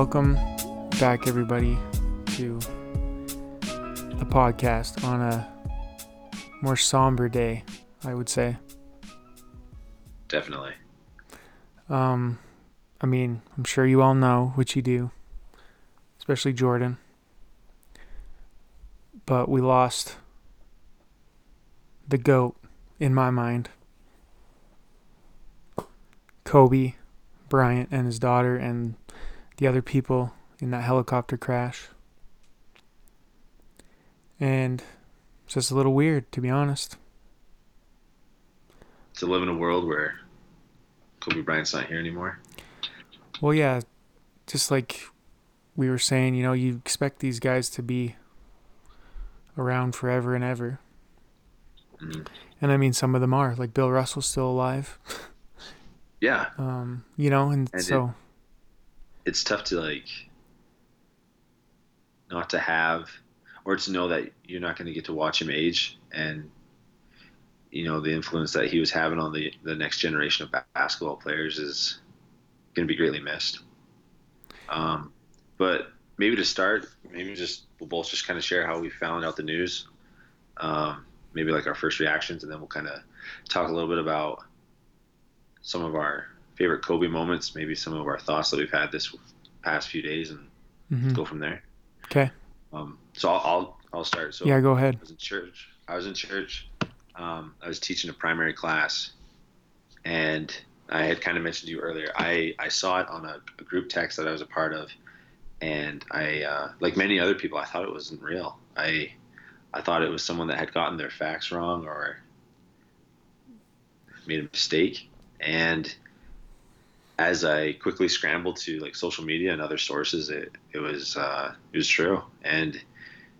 welcome back, everybody, to the podcast on a more somber day, I would say. Definitely. Um, I mean, I'm sure you all know what you do, especially Jordan. But we lost the GOAT in my mind. Kobe Bryant and his daughter and the other people in that helicopter crash. And it's just a little weird, to be honest. To live in a world where Kobe Bryant's not here anymore. Well, yeah, just like we were saying, you know, you expect these guys to be around forever and ever. Mhm. And I mean, some of them are. Like Bill Russell's still alive. Yeah, Um, you know, and, And it- so it's tough to like not to have or to know that you're not going to get to watch him age and you know the influence that he was having on the the next generation of basketball players is going to be greatly missed. Um, but maybe to start, maybe just we'll both just kind of share how we found out the news. Um, maybe like our first reactions, and then we'll kind of talk a little bit about some of our favorite Kobe moments, maybe some of our thoughts that we've had this past few days, and mhm. go from there. okay, Um, so I'll, I'll I'll start. So yeah, go ahead. I was in church. I was in church. Um, I was teaching a primary class, and I had kind of mentioned to you earlier. I, I saw it on a, a group text that I was a part of, and I uh, like many other people, I thought it wasn't real. I I thought it was someone that had gotten their facts wrong or made a mistake. And as I quickly scrambled to like social media and other sources, it it was uh, it was true and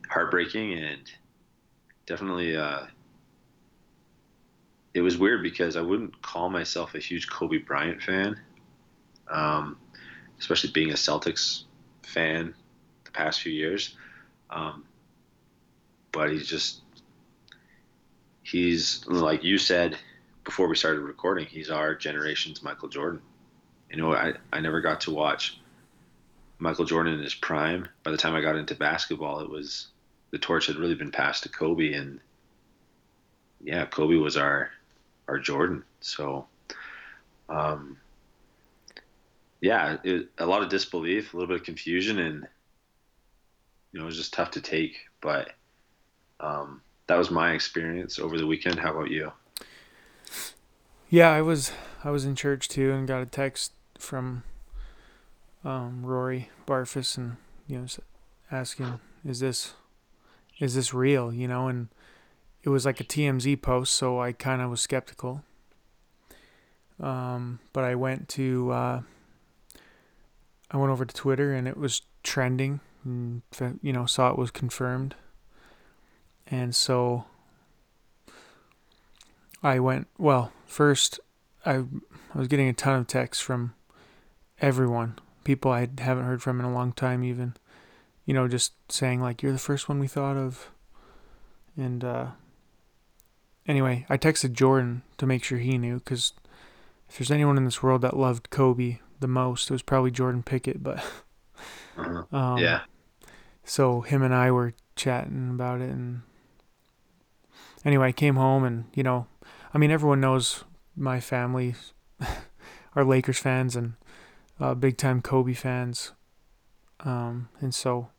heartbreaking and definitely uh, it was weird because I wouldn't call myself a huge Kobe Bryant fan, um, especially being a Celtics fan the past few years. Um, but he's just he's like you said before we started recording. He's our generation's Michael Jordan. You know, I I never got to watch Michael Jordan in his prime. By the time I got into basketball, it was the torch had really been passed to Kobe, and yeah, Kobe was our our Jordan. So, um, yeah, it, a lot of disbelief, a little bit of confusion, and you know, it was just tough to take. But um, that was my experience over the weekend. How about you? Yeah, I was I was in church too and got a text from um, Rory Barfus and you know asking is this is this real? You know and it was like a TMZ post so I kind of was skeptical. Um, but I went to uh, I went over to Twitter and it was trending and you know saw it was confirmed. And so I went well first I I was getting a ton of texts from everyone, people I haven't heard from in a long time, even, you know, just saying like you're the first one we thought of, and uh, anyway, I texted Jordan to make sure he knew because if there's anyone in this world that loved Kobe the most, it was probably Jordan Pickett, but Uh-huh. um, yeah, so him and I were chatting about it, and anyway, I came home, and you know, I mean, everyone knows my family are Lakers fans and uh, big time Kobe fans, um, and so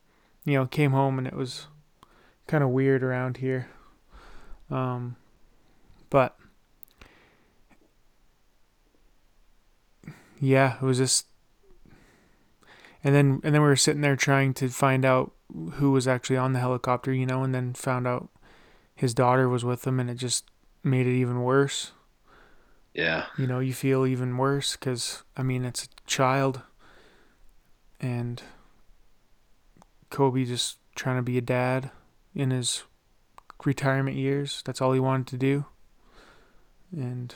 you know, came home and it was kind of weird around here, um, but yeah, it was just and then and then we were sitting there trying to find out who was actually on the helicopter, you know, and then found out his daughter was with him, and it just made it even worse. yeah, You know, you feel even worse because I mean it's a child, and Kobe just trying to be a dad in his retirement years. That's all he wanted to do, and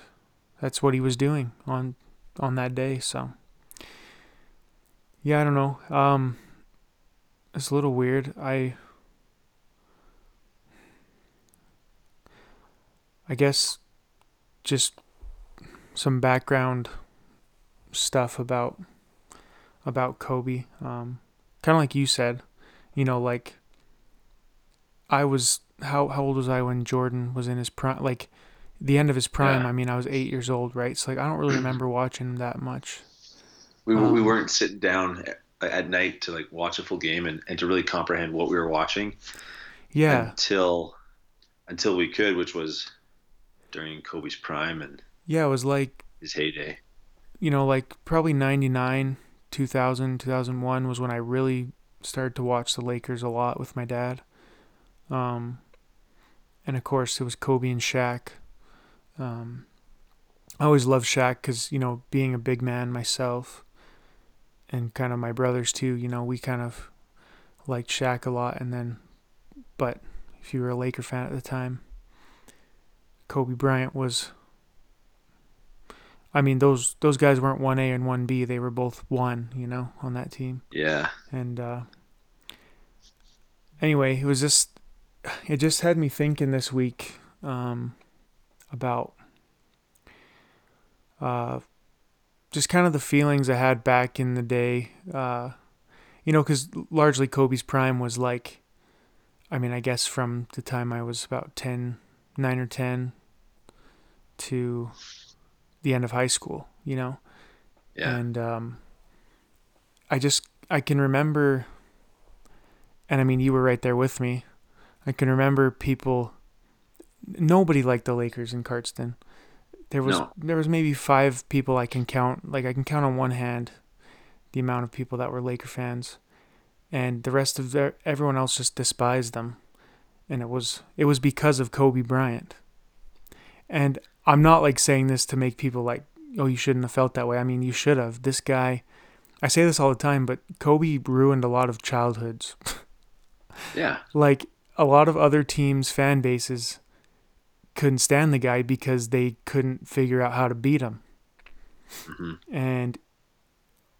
that's what he was doing on on that day. So. Yeah, I don't know. Um, it's a little weird. I, I guess, just some background stuff about about Kobe. Um, kind of like you said, you know, like I was how how old was I when Jordan was in his prime? Like the end of his prime. Yeah. I mean, I was eight years old, right? So like I don't really remember watching that much. We we Um, weren't sitting down at, at night to like watch a full game and, and to really comprehend what we were watching yeah, until until we could, which was during Kobe's prime and yeah, it was like his heyday. You know, like probably 99, 2000, 2001 was when I really started to watch the Lakers a lot with my dad. Um, and of course, it was Kobe and Shaq. Um, I always loved Shaq because, you know, being a big man myself and kind of my brothers too, you know, we kind of liked Shaq a lot. And then, but if you were a Laker fan at the time, Kobe Bryant was I mean, those those guys weren't one A and one B. They were both one, you know, on that team. Yeah, And uh, anyway, it was just it just had me thinking this week um, about uh, just kind of the feelings I had back in the day. Uh, you know, because largely Kobe's prime was like, I mean, I guess from the time I was about 10, 9 or 10 to the end of high school, you know? yeah, And um, I just I can remember, and I mean you were right there with me. I can remember people. Nobody liked the Lakers in Cardston. There was No. there was maybe five people I can count. Like I can count on one hand, the amount of people that were Laker fans, and the rest of their everyone else just despised them, and it was it was because of Kobe Bryant. And I'm not like saying this to make people like oh, you shouldn't have felt that way. I mean, you should have. This guy, I say this all the time, but Kobe ruined a lot of childhoods. yeah, like a lot of other teams' fan bases couldn't stand the guy because they couldn't figure out how to beat him. hmm And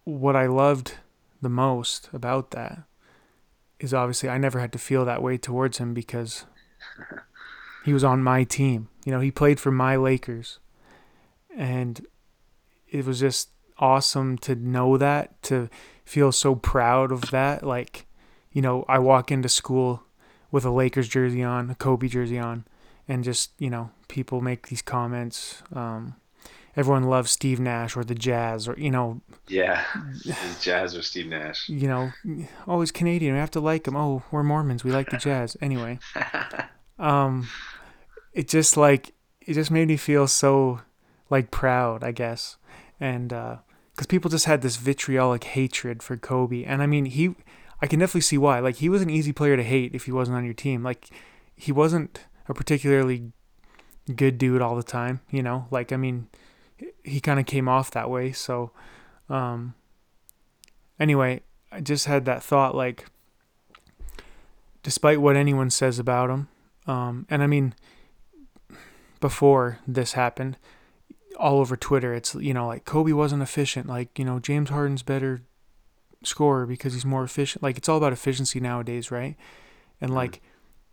what I loved the most about that is obviously I never had to feel that way towards him because he was on my team. You know, he played for my Lakers. And it was just awesome to know that, to feel so proud of that. Like, you know, I walk into school with a Lakers jersey on, a Kobe jersey on, and just, you know, people make these comments. Um, everyone loves Steve Nash or the Jazz or, you know, yeah. Jazz or Steve Nash. you know, oh, he's Canadian. We have to like him. Oh, we're Mormons. We like the Jazz. Anyway, um, it just like it just made me feel so like proud, I guess, and because people just had this vitriolic hatred for Kobe, and I mean he, I can definitely see why. Like he was an easy player to hate if he wasn't on your team. Like he wasn't a particularly good dude all the time, you know. Like I mean, he kind of came off that way. So, um, anyway, I just had that thought like, despite what anyone says about him, um, and I mean, before this happened, all over Twitter, it's you know like Kobe wasn't efficient. Like you know James Harden's better scorer because he's more efficient. Like it's all about efficiency nowadays, right? And hmm. like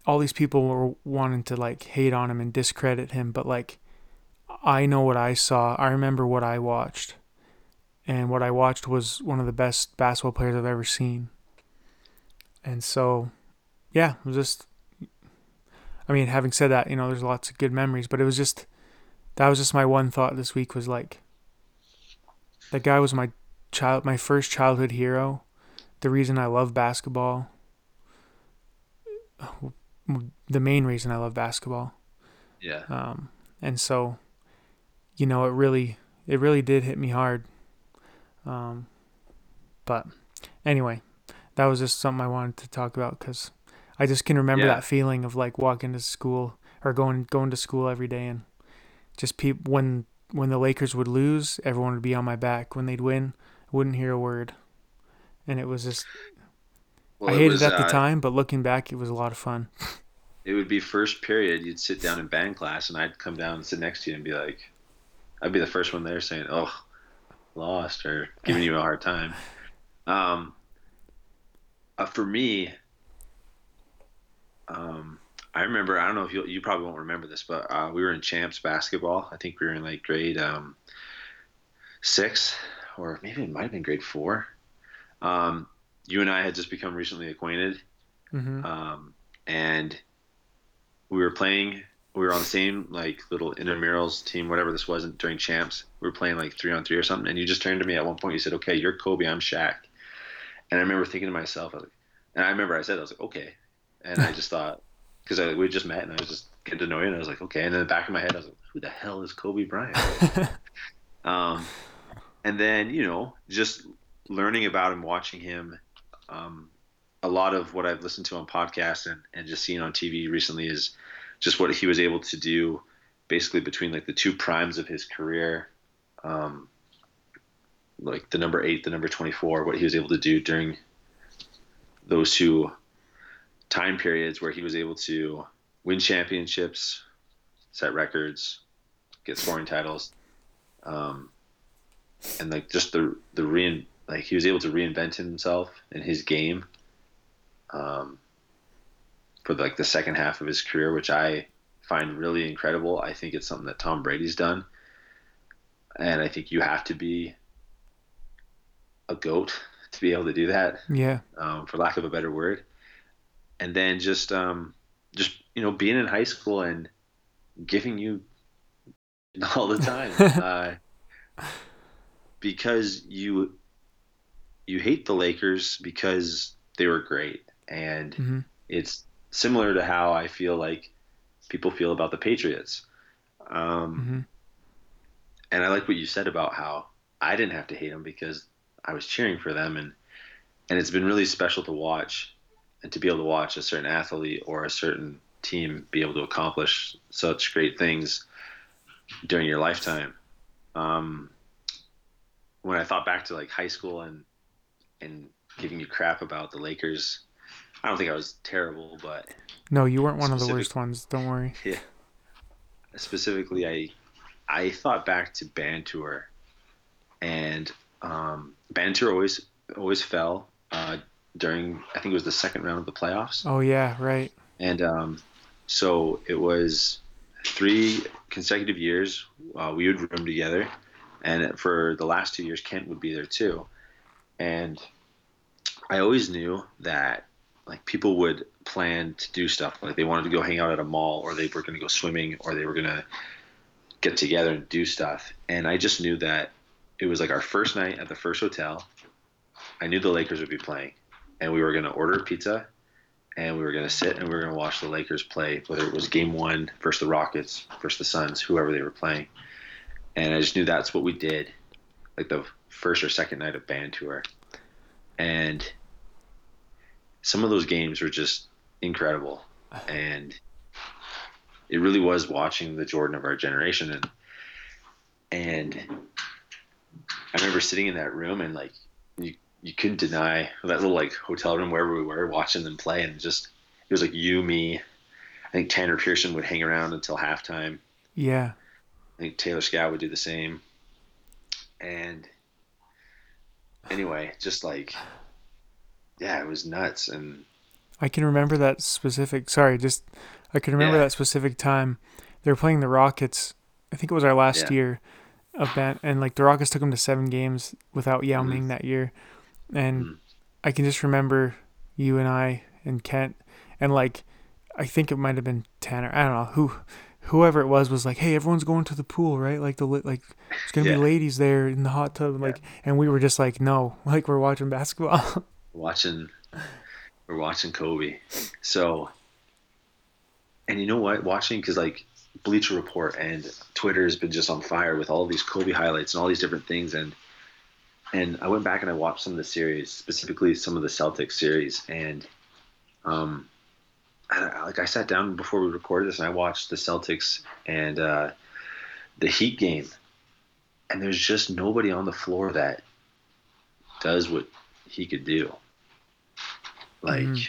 all these people were wanting to like hate on him and discredit him, but like I know what I saw. I remember what I watched. And what I watched was one of the best basketball players I've ever seen. And so, yeah, it was just I mean, having said that, you know, there's lots of good memories, but it was just that was just my one thought this week was like that guy was my child my first childhood hero. The reason I love basketball the main reason I love basketball. Yeah. Um, and so, you know, it really, it really did hit me hard. Um, but anyway, that was just something I wanted to talk about because I just can remember Yeah. that feeling of like walking to school or going going to school every day and just peop when when the Lakers would lose, everyone would be on my back. When they'd win, I wouldn't hear a word, and it was just Well, I it hated was, it at the uh, time, but looking back, it was a lot of fun. It would be first period. You'd sit down in band class, and I'd come down and sit next to you and be like, I'd be the first one there saying, "Oh, lost," or giving you a hard time. Um, uh, for me, um, I remember. I don't know if you you probably won't remember this, but uh, we were in champs basketball. I think we were in like grade um, six, or maybe it might have been grade four. Um, you and I had just become recently acquainted, hmm um, and we were playing. We were on the same like little intramurals team, whatever this wasn't during champs. We were playing like three on three or something, and you just turned to me at one point. You said, "Okay, you're Kobe, I'm Shaq," and I remember thinking to myself, I was like, and I remember I said, I was like, "Okay," and I just thought because we just met and I was just getting to know you, and I was like, "Okay," and in the back of my head, I was like, "Who the hell is Kobe Bryant?" Um, and then you know just learning about him watching him um, a lot of what i've listened to on podcasts and, and just seen on tv recently is just what he was able to do basically between like the two primes of his career um, like the number eight the number 24 what he was able to do during those two time periods where he was able to win championships set records get scoring titles um, and like just the the rein like he was able to reinvent himself in his game um, for like the second half of his career, which I find really incredible. I think it's something that Tom Brady's done, and I think you have to be a goat to be able to do that, yeah. um, for lack of a better word. And then just um, just you know being in high school and giving you all the time. uh, because you you hate the Lakers because they were great, and hmm it's similar to how I feel like people feel about the Patriots. Um, hmm and I like what you said about how I didn't have to hate them because I was cheering for them, and and it's been really special to watch and to be able to watch a certain athlete or a certain team be able to accomplish such great things during your lifetime. Um, when I thought back to like high school and and giving you crap about the Lakers, I don't think I was terrible, but No, you weren't one of the worst ones. Don't worry. yeah, specifically, I I thought back to band tour, and um, band tour always always fell uh, during I think it was the second round of the playoffs, Oh yeah, right. and um, so it was three consecutive years uh, we would room together, and for the last two years Kent would be there too, and I always knew that like people would plan to do stuff. Like they wanted to go hang out at a mall or they were going to go swimming or they were going to get together and do stuff. And I just knew that it was like our first night at the first hotel. I knew the Lakers would be playing and we were going to order pizza and we were going to sit and we were going to watch the Lakers play whether it was game 1 versus the Rockets versus the Suns whoever they were playing. And I just knew that's what we did like the first or second night of band tour. And some of those games were just incredible. And it really was watching the jordan of our generation. And and i remember sitting in that room and like you couldn't deny that little like hotel room wherever we were watching them play and just it was like you me i think tanner pearson would hang around until halftime Yeah. i think taylor scott would do the same and anyway just like yeah it was nuts and I can remember that specific. Sorry, just I can remember Yeah. that specific time. They were playing the Rockets. I think it was our last Yeah. year of that, and like the Rockets took them to seven games without Yao Mhm. Ming that year, and Mhm. I can just remember you and I and Kent, and like I think it might have been Tanner. I don't know who. Whoever it was was like, "Hey, everyone's going to the pool, right? Like the like, there's gonna Yeah. be ladies there in the hot tub, like." And we were just like, "No, like we're watching basketball." watching we're watching Kobe. So and you know what? Watching because like Bleacher Report and Twitter has been just on fire with all these Kobe highlights and all these different things and and I went back and I watched some of the series, specifically some of the Celtics series, and um, I, like I sat down before we recorded this and I watched the Celtics and uh, the Heat game, and there's just nobody on the floor that does what he could do. Like, Mhm.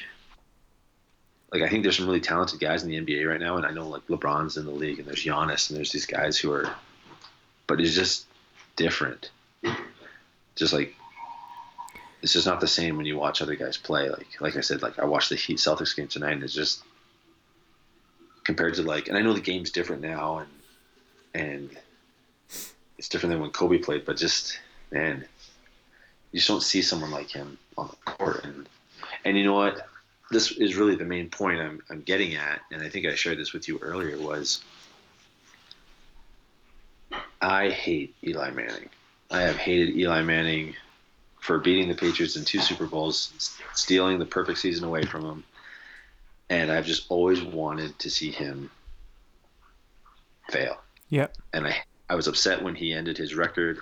like I think there's some really talented guys in the NBA right now, and I know like LeBron's in the league, and there's Giannis, and there's these guys who are, but it's just different. Just like it's just not the same when you watch other guys play. Like, like I said, like I watched the Heat Celtics game tonight, and it's just compared to like, and I know the game's different now, and and it's different than when Kobe played, but just man, you just don't see someone like him on the court. And and you know what? This is really the main point I'm I'm getting at, and I think I shared this with you earlier. Was I hate Eli Manning. I have hated Eli Manning for beating the Patriots in two Super Bowls, stealing the perfect season away from them, and I've just always wanted to see him fail. Yep. And I I was upset when he ended his record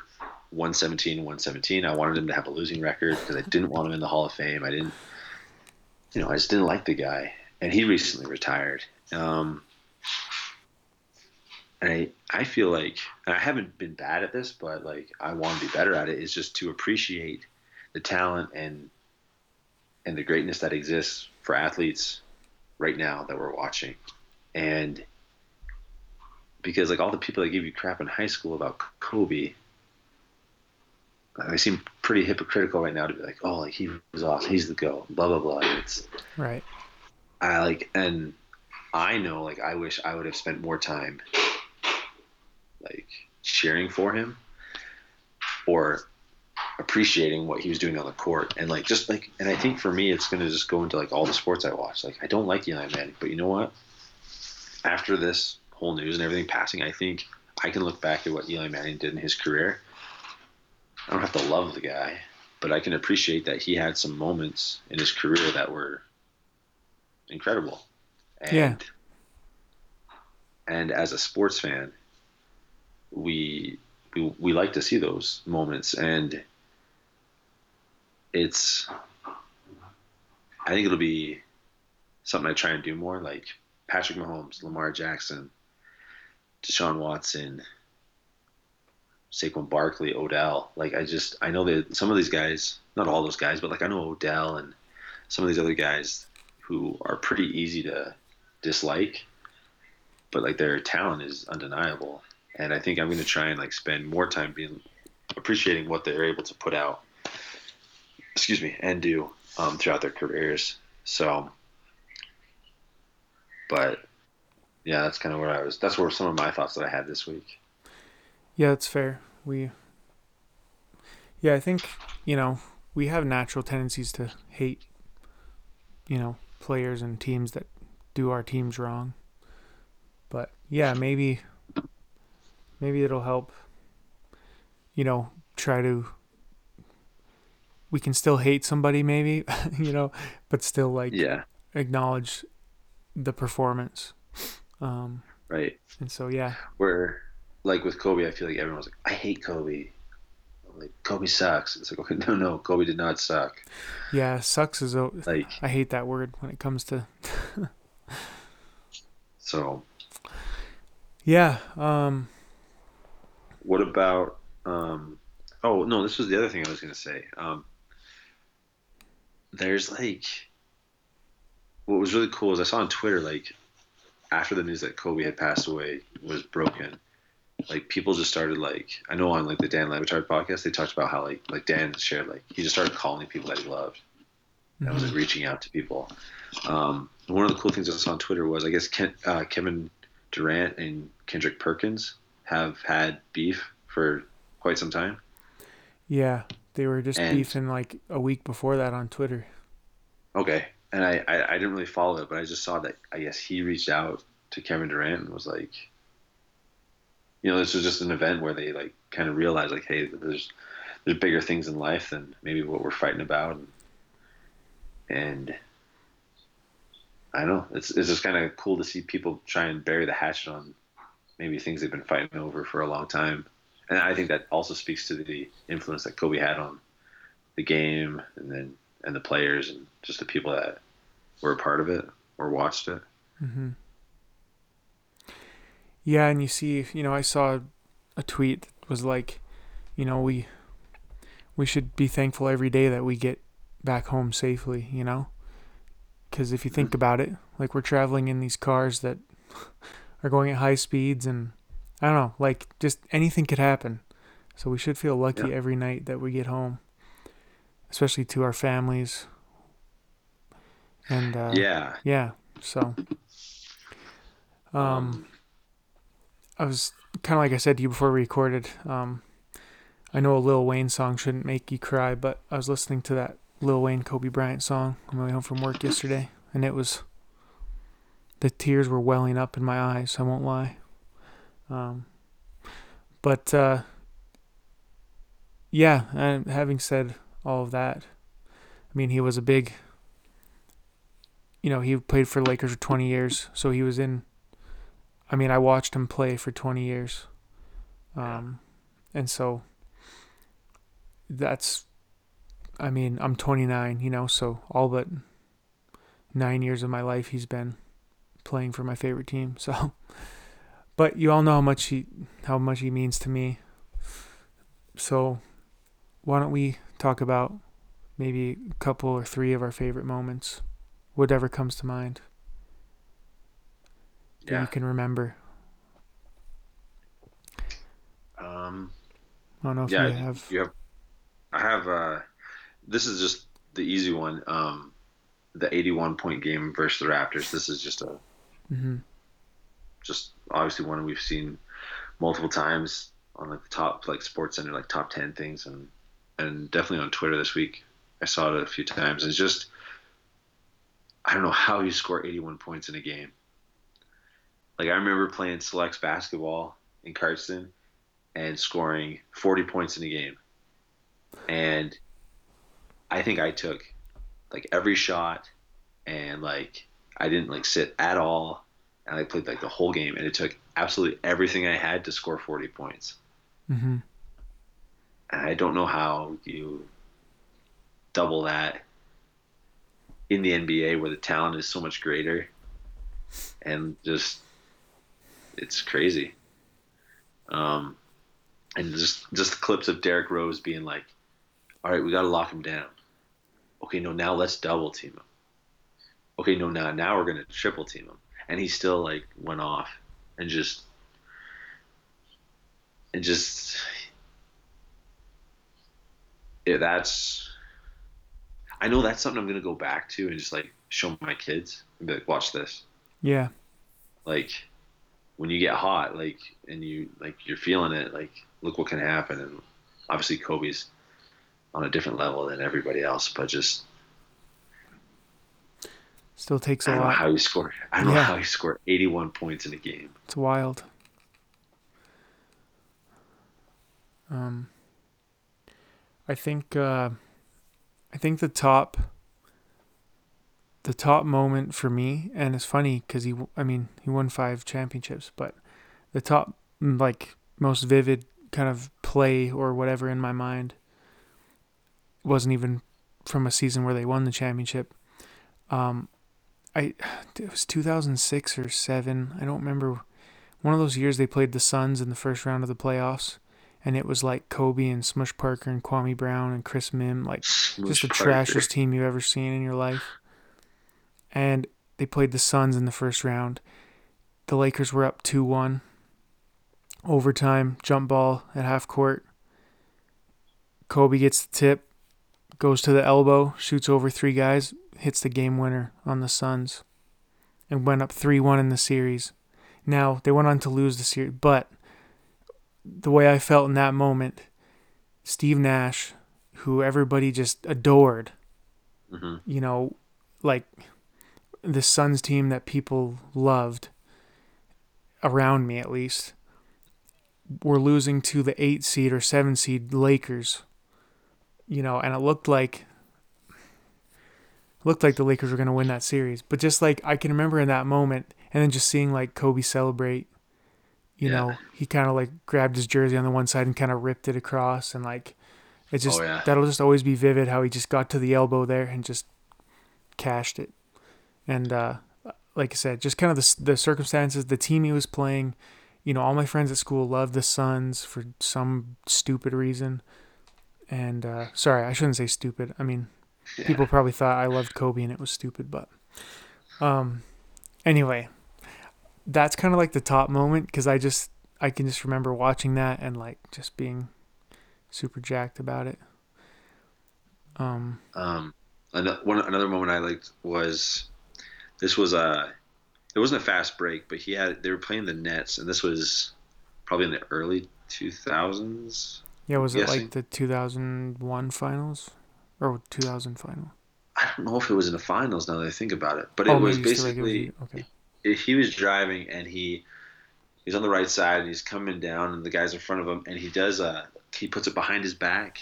117 117. I wanted him to have a losing record because I didn't want him in the Hall of Fame. I didn't, you know, I just didn't like the guy. And he recently retired. Um, I, I feel like, and I haven't been bad at this, but like I want to be better at it, is just to appreciate the talent and and the greatness that exists for athletes right now that we're watching. And because like all the people that give you crap in high school about Kobe, I seem pretty hypocritical right now to be like, oh, like he was awesome, he's the go, blah blah blah. It's right. I like, and I know like I wish I would have spent more time like cheering for him or appreciating what he was doing on the court and like just like and I think for me it's gonna just go into like all the sports I watch. Like I don't like Eli Manning, but you know what? After this whole news and everything passing, I think I can look back at what Eli Manning did in his career I don't have to love the guy, but I can appreciate that he had some moments in his career that were incredible. And, yeah. And as a sports fan, we, we like to see those moments, and it's. I think it'll be something I try and do more, like Patrick Mahomes, Lamar Jackson, Deshaun Watson, Saquon Barkley, Odell. Like I just I know that some of these guys, not all those guys, but like I know Odell and some of these other guys who are pretty easy to dislike, but like their talent is undeniable. And I think I'm going to try and like spend more time being appreciating what they're able to put out. Excuse me, and do um, throughout their careers. So, but yeah, that's kind of where I was. That's where some of my thoughts that I had this week. Yeah, that's fair. We Yeah, I think, you know, we have natural tendencies to hate you know, players and teams that do our teams wrong. But yeah, maybe maybe it'll help you know, try to we can still hate somebody maybe, you know, but still like yeah. acknowledge the performance. Um, right. And so yeah. Where like with Kobe, I feel like everyone was like, I hate Kobe. Like Kobe sucks. It's like okay, no, no, Kobe did not suck. Yeah, sucks is a, like I hate that word when it comes to. so. Yeah. Um. What about? Um, oh no, this was the other thing I was gonna say. Um, there's like, what was really cool is I saw on Twitter like, after the news that Kobe had passed away was broken like people just started like I know on like the Dan Le Batard podcast they talked about how like like Dan shared like he just started calling people that he loved and mm-hmm. was like reaching out to people. Um, one of the cool things I saw on Twitter was I guess Ken, uh, Kevin Durant and Kendrick Perkins have had beef for quite some time. Yeah, they were just and, beefing like a week before that on Twitter. Okay, and I, I I didn't really follow it, but I just saw that I guess he reached out to Kevin Durant and was like you know, this was just an event where they like kind of realized like, hey, there's there's bigger things in life than maybe what we're fighting about, and, and I don't know, it's it's just kind of cool to see people try and bury the hatchet on maybe things they've been fighting over for a long time, and I think that also speaks to the influence that Kobe had on the game, and then and the players and just the people that were a part of it or watched it. Mm-hmm. Yeah, and you see, you know, I saw a tweet that was like, you know, we we should be thankful every day that we get back home safely, you know? Cuz if you think mm-hmm. about it, like we're traveling in these cars that are going at high speeds and I don't know, like just anything could happen. So we should feel lucky yeah. every night that we get home, especially to our families. And uh, yeah, yeah. So, um, um I was kind of like I said to you before we recorded. Um, I know a Lil Wayne song shouldn't make you cry, but I was listening to that Lil Wayne Kobe Bryant song on my way home from work yesterday, and it was the tears were welling up in my eyes. I won't lie. Um, but uh, yeah, and having said all of that, I mean he was a big. You know, he played for Lakers for 20 years, so he was in. I mean, I watched him play for 20 years, um, and so that's I mean, I'm 29, you know, so all but nine years of my life he's been playing for my favorite team. So, but you all know how much he how much he means to me. So, why don't we talk about maybe a couple or three of our favorite moments, whatever comes to mind that Yeah. you can remember. Um, I don't know if yeah, you have. you have. I have. Uh, this is just the easy one. Um, the 81 point game versus the Raptors. This is just a hmm just obviously one we've seen multiple times on like the top like Sports Center like top 10 things and and definitely on Twitter this week. I saw it a few times. It's just I don't know how you score 81 points in a game. Like I remember playing selects basketball in Cardston and scoring 40 points in a game. And I think I took like every shot and like I didn't like sit at all and I played like the whole game and it took absolutely everything I had to score 40 points. hmm And I don't know how you double that in the NBA where the talent is so much greater and just it's crazy. Um, and just just clips of Derrick Rose being like, "All right, we got to lock him down." Okay, no, now let's double team him. Okay, no, now now we're gonna triple team him, and he still like went off and just and just yeah, that's I know that's something I'm gonna go back to and just like show my kids and be like, watch this. Yeah. Like when you get hot, like and you like you're feeling it, like look what can happen. And obviously Kobe's on a different level than everybody else, but just Still takes I a don't know how he scored. I don't know how he scored 81 points in a game. It's wild. Um, I think uh, I think the top the top moment for me, and it's funny because he, I mean, he won five championships, but the top mm, like most vivid kind of play or whatever in my mind wasn't even from a season where they won the championship. Um, I it was 2006 or 7. I don't remember one of those years they played the Suns in the first round of the playoffs and it was like Kobe and Smush Parker and Kwame Brown and Chris Mihm like just the trashiest team you've ever seen in your life. And they played the Suns in the first round. The Lakers were up 2-1. Overtime, jump ball at half court. Kobe gets the tip, goes to the elbow, shoots over three guys, hits the game winner on the Suns, and went up 3 1 in the series. Now, they went on to lose the series, but the way I felt in that moment, Steve Nash, who everybody just adored, hmm you know, like the Suns team that people loved, around me at least, were losing to the eight seed or seven seed Lakers. You know, and it looked like looked like the Lakers were gonna win that series. But just like I can remember in that moment and then just seeing like Kobe celebrate, you Yeah. know, he kinda like grabbed his jersey on the one side and kinda ripped it across and like it's just Oh, yeah. that'll just always be vivid how he just got to the elbow there and just cashed it. And uh, like I said, just kind of the the circumstances, the team he was playing. You know, all my friends at school loved the Suns for some stupid reason. And uh, sorry, I shouldn't say stupid. I mean, Yeah. people probably thought I loved Kobe and it was stupid, but um, anyway, that's kind of like the top moment because I just I can just remember watching that and like just being super jacked about it. Um, Um, ano- one another moment I liked was this was a it wasn't a fast break, but he had they were playing the Nets, and this was probably in the early two thousands. yeah, was it Guessing. like the 2001 finals or 2000 final. I don't know if it was in the finals now that I think about it, but it Oh, was maybe it's the regular basically okay. he he was driving and he he's on the right side and he's coming down and the guy's in front of him and he does a he puts it behind his back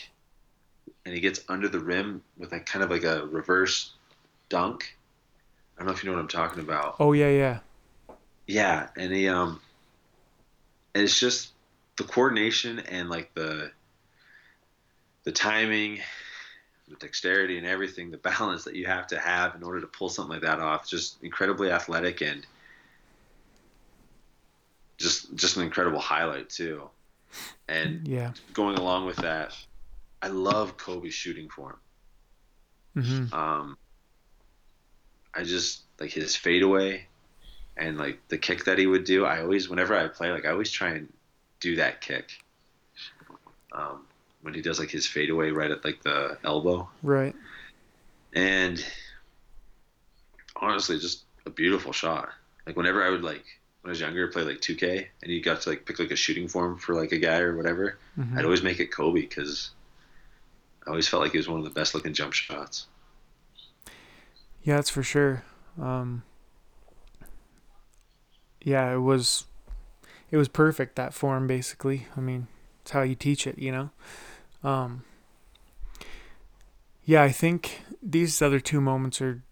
and he gets under the rim with like kind of like a reverse dunk. I don't know if you know what I'm talking about. Oh yeah, yeah. Yeah, and he um and it's just the coordination and like the the timing, the dexterity and everything, the balance that you have to have in order to pull something like that off. Just incredibly athletic and just just an incredible highlight too. And Yeah. going along with that, I love Kobe's shooting form. hmm Um, I just like his fadeaway and like the kick that he would do. I always, whenever I play, like I always try and do that kick. Um, when he does like his fadeaway right at like the elbow, Right. and honestly, just a beautiful shot. Like whenever I would like when I was younger, play like 2K, and you got to like pick like a shooting form for like a guy or whatever. hmm I'd always make it Kobe because I always felt like he was one of the best looking jump shots. Yeah, that's for sure. Um, yeah, it was it was perfect that form basically. I mean, it's how you teach it, you know. Um, yeah, I think these other two moments are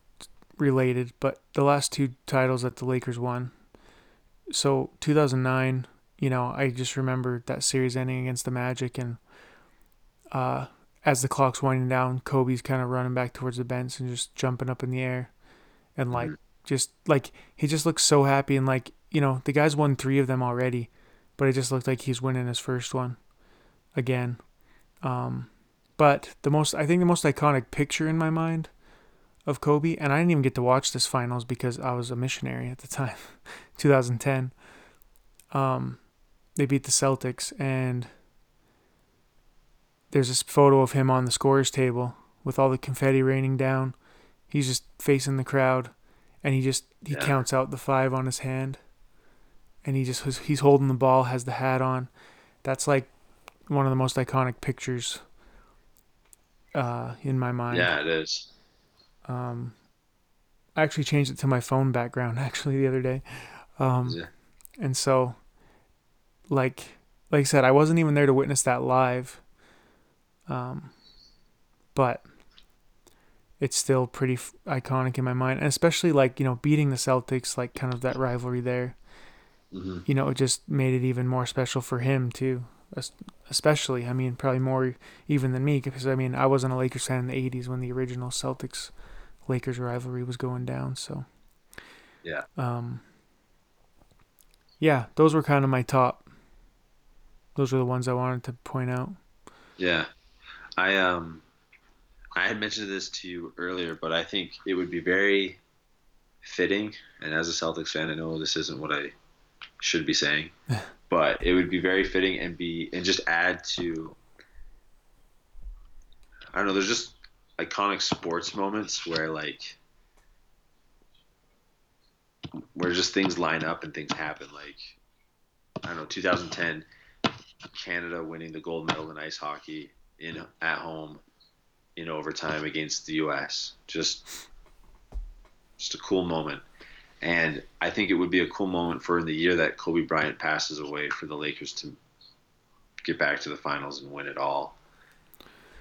related, but the last two titles that the Lakers won. So 2009, you know, I just remember that series ending against the Magic, and uh, as the clock's winding down, Kobe's kind of running back towards the bench and just jumping up in the air, and like Mhm. just like he just looks so happy and like you know the guy's won three of them already, but it just looked like he's winning his first one again. Um, but the most I think the most iconic picture in my mind of Kobe, and I didn't even get to watch this finals because I was a missionary at the time, 2010. Um, they beat the Celtics, and there's this photo of him on the scorers table with all the confetti raining down. He's just facing the crowd, and he just he Yeah. counts out the five on his hand, and he just he's holding the ball, has the hat on. That's like one of the most iconic pictures uh, in my mind. Yeah, it is. Um, I actually changed it to my phone background actually the other day. Um, Yeah. and so, like, like I said, I wasn't even there to witness that live. Um, but it's still pretty f- iconic in my mind, and especially like you know beating the Celtics, like kind of that rivalry there. hmm You know, it just made it even more special for him too. Especially, I mean, probably more even than me because I mean, I wasn't a Lakers fan in the '80s when the original Celtics Lakers rivalry was going down. So, Yeah. um, yeah, those were kind of my top. Those were the ones I wanted to point out. Yeah, I um, I had mentioned this to you earlier, but I think it would be very fitting. And as a Celtics fan, I know this isn't what I should be saying, but it would be very fitting and be and just add to. I don't know. There's just iconic sports moments where like where just things line up and things happen. Like I don't know, 2010, Canada winning the gold medal in ice hockey in at home in overtime against the U.S. Just just a cool moment. And I think it would be a cool moment for in the year that Kobe Bryant passes away for the Lakers to get back to the finals and win it all.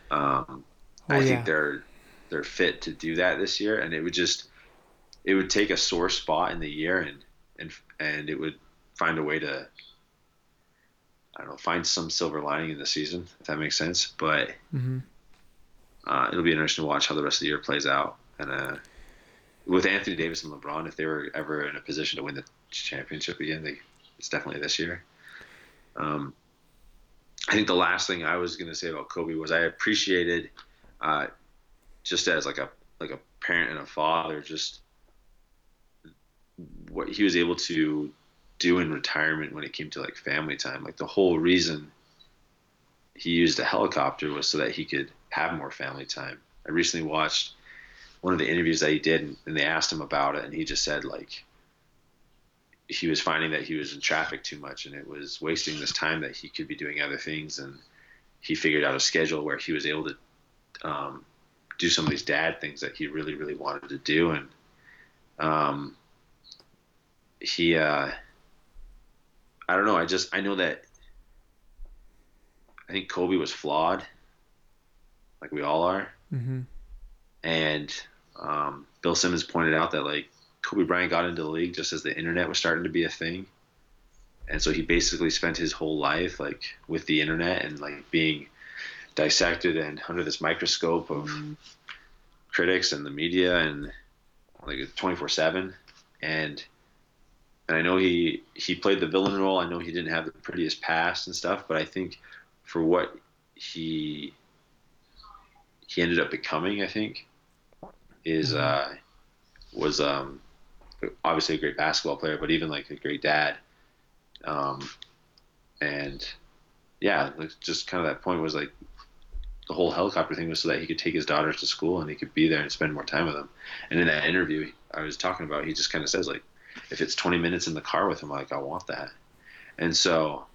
Um, Oh, I yeah. think they're they're fit to do that this year, and it would just it would take a sore spot in the year and and and it would find a way to I don't know find some silver lining in the season if that makes sense. But hmm uh, it'll be interesting to watch how the rest of the year plays out. And uh, with Anthony Davis and LeBron, if they were ever in a position to win the championship again, they, it's definitely this year. Um, I think the last thing I was going to say about Kobe was I appreciated, uh, just as like a like a parent and a father, just what he was able to do in retirement when it came to like family time. Like the whole reason he used a helicopter was so that he could have more family time. I recently watched one of the interviews that he did, and, and they asked him about it, and he just said like he was finding that he was in traffic too much, and it was wasting this time that he could be doing other things, and he figured out a schedule where he was able to um, do some of these dad things that he really really wanted to do and um he uh I don't know I just I know that I think Kobe was flawed like we all are Mm-hmm. And um, Bill Simmons pointed out that like Kobe Bryant got into the league just as the internet was starting to be a thing, and so he basically spent his whole life like with the internet and like being dissected and under this microscope of critics and the media and like 24 7 and and I know he he played the villain role. I know he didn't have the prettiest past and stuff, but I think for what he he ended up becoming, I think, is uh, was um, obviously a great basketball player, but even like a great dad. Um, and yeah, just kind of that point was like the whole helicopter thing was so that he could take his daughters to school and he could be there and spend more time with them. And in that interview I was talking about, he just kind of says like, if it's 20 minutes in the car with him, like I want that. And so,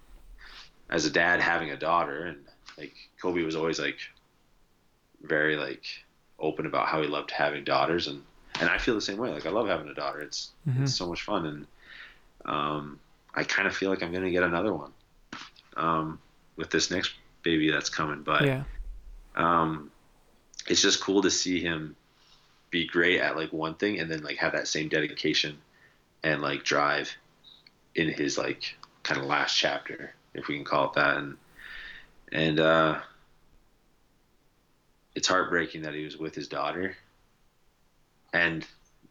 as a dad having a daughter, and like Kobe was always like very like open about how he loved having daughters, and and I feel the same way. Like I love having a daughter. It's Mhm. it's so much fun, and um, I kind of feel like I'm gonna get another one um, with this next baby that's coming. But Yeah. um, it's just cool to see him be great at like one thing and then like have that same dedication and like drive in his like kind of last chapter if we can call it that and and uh it's heartbreaking that he was with his daughter and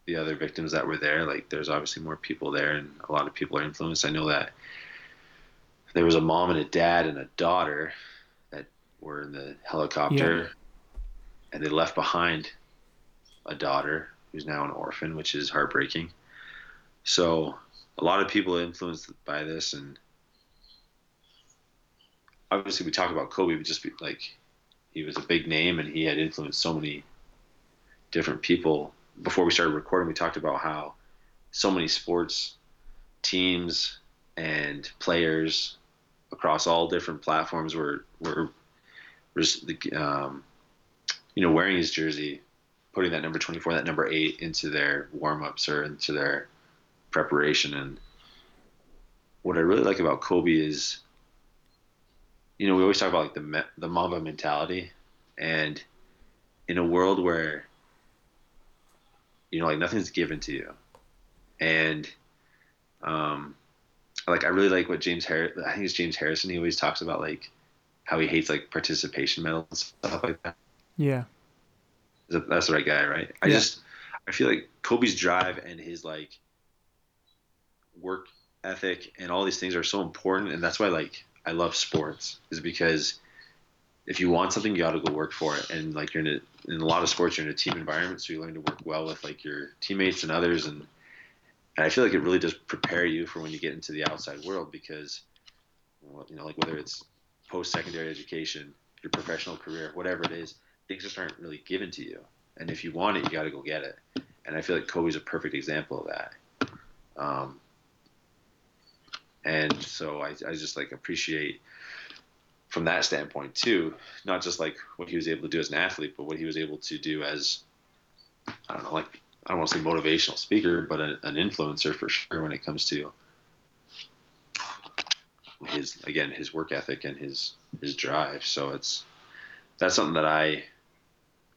the other victims that were there. Like there's obviously more people there and a lot of people are influenced. I know that there was a mom and a dad and a daughter that were in the helicopter and they left behind a daughter who's now an orphan which is heartbreaking. So a lot of people are influenced by this and obviously we talk about kobe but just be, like he was a big name and he had influenced so many different people. Before we started recording we talked about how so many sports teams and players across all different platforms were were um, you know wearing his jersey putting that number 24 that number 8 into their warm-ups or into their preparation. And what I really like about Kobe is you know we always talk about like the me- the Mamba mentality. And in a world where you know like nothing's given to you. And um like I really like what James Harris I think it's James Harrison he always talks about like how he hates like participation medals and stuff like that. Yeah. That's the right guy right? I Yeah. just I feel like Kobe's drive and his like work ethic and all these things are so important. And that's why like I love sports is because if you want something you got to go work for it. And like you're in a in a lot of sports you're in a team environment so you learn to work well with like your teammates and others. And and I feel like it really does prepare you for when you get into the outside world because you know like whether it's post secondary education your professional career whatever it is things just aren't really given to you. And if you want it you got to go get it. And I feel like Kobe's a perfect example of that. Um, and so I, I just like appreciate from that standpoint too not just like what he was able to do as an athlete but what he was able to do as i don't know like i don't want to say motivational speaker but a, an influencer for sure when it comes to his again his work ethic and his his drive. So it's that's something that i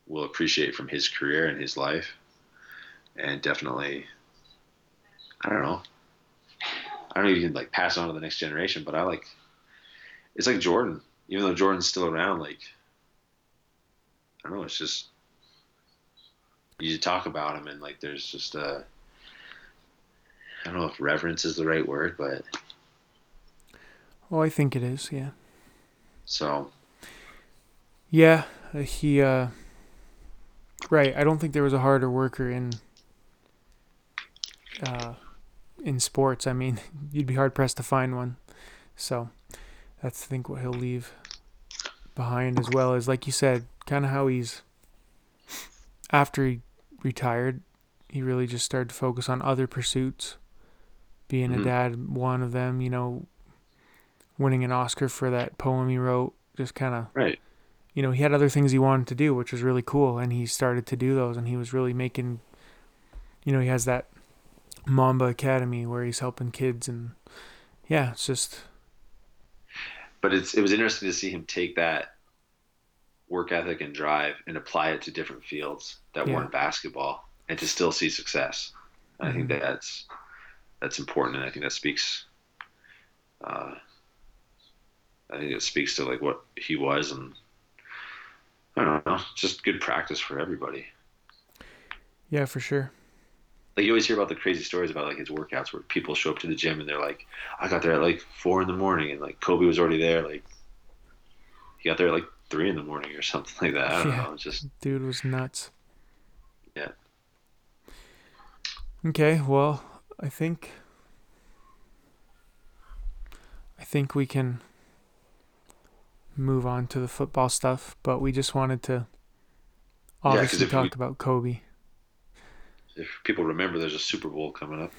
will appreciate from his career and his life. And definitely i don't know I don't know if you can like pass it on to the next generation, but I like it's like Jordan. Even though Jordan's still around, like I don't know, it's just you talk about him and like there's just a I don't know if reverence is the right word, but Oh, I think it is. Yeah. so Yeah. uh, He. uh Right. I don't think there was a harder worker in. Uh, in sports, I mean, you'd be hard pressed to find one. So, that's I think what he'll leave behind, as well as, like you said, kind of how he's. After he retired, he really just started to focus on other pursuits. Being Mhm. a dad, one of them, you know, winning an Oscar for that poem he wrote, just kind of right. you know, he had other things he wanted to do, which was really cool, and he started to do those, and he was really making, you know, he has that Mamba Academy where he's helping kids, and yeah, it's just. But it's it was interesting to see him take that work ethic and drive and apply it to different fields that Yeah. weren't basketball, and to still see success. And I think Mhm. that's that's important, and I think that speaks. Uh, I think it speaks to like what he was, and I don't know, just good practice for everybody. Yeah, for sure. Like you always hear about the crazy stories about like his workouts where people show up to the gym and they're like, I got there at like four in the morning and like Kobe was already there. Like he got there at like three in the morning or something like that. I don't Yeah. know. Just Dude was nuts. Yeah. Okay, well, I think I think we can move on to the football stuff, but we just wanted to obviously if talk we- about Kobe. If people remember, there's a Super Bowl coming up.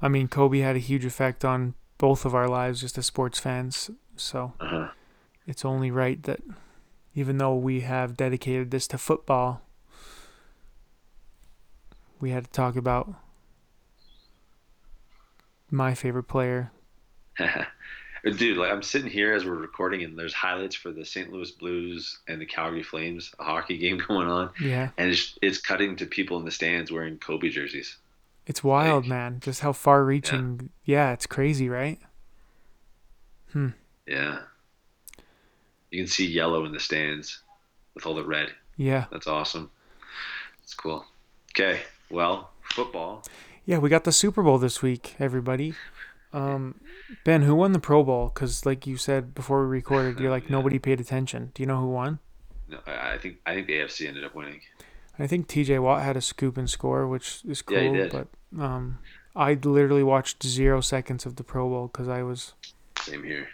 I mean, Kobe had a huge effect on both of our lives just as sports fans, so Uh-huh. it's only right that even though we have dedicated this to football, we had to talk about my favorite player. Dude, like I'm sitting here as we're recording, and there's highlights for the St. Louis Blues and the Calgary Flames, a hockey game going on, Yeah, and it's it's cutting to people in the stands wearing Kobe jerseys. it's wild, Like- man. Just how far reaching. Yeah. it's crazy, right? Hmm. Yeah, you can see yellow in the stands with all the red. Yeah. That's awesome. It's cool. Okay, well, football. Yeah, we got the Super Bowl this week, everybody. Um, ben, who won the Pro Bowl? Because, like you said before we recorded, you're like Yeah. nobody paid attention. Do you know who won? No, I think I think the AFC ended up winning. I think T.J. Watt had a scoop and score, which is cool. Yeah, he did. But um, I literally watched zero seconds of the Pro Bowl because I was Same here.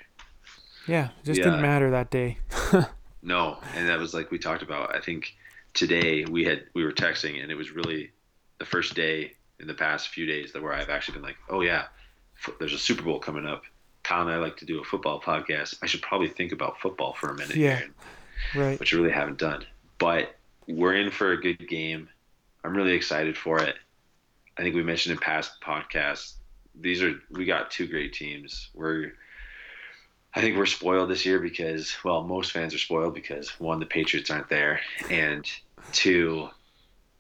yeah, it just Yeah. didn't matter that day. No, and that was like we talked about. I think today we had we were texting, and it was really the first day in the past few days that where I've actually been like, oh yeah, there's a Super Bowl coming up. Kyle and I like to do a football podcast. I should probably think about football for a minute Yeah. here, Right. which I really haven't done. But we're in for a good game. I'm really excited for it. I think we mentioned in past podcasts, these are we got two great teams. We're I think we're spoiled this year because well, most fans are spoiled because one, the Patriots aren't there, and two,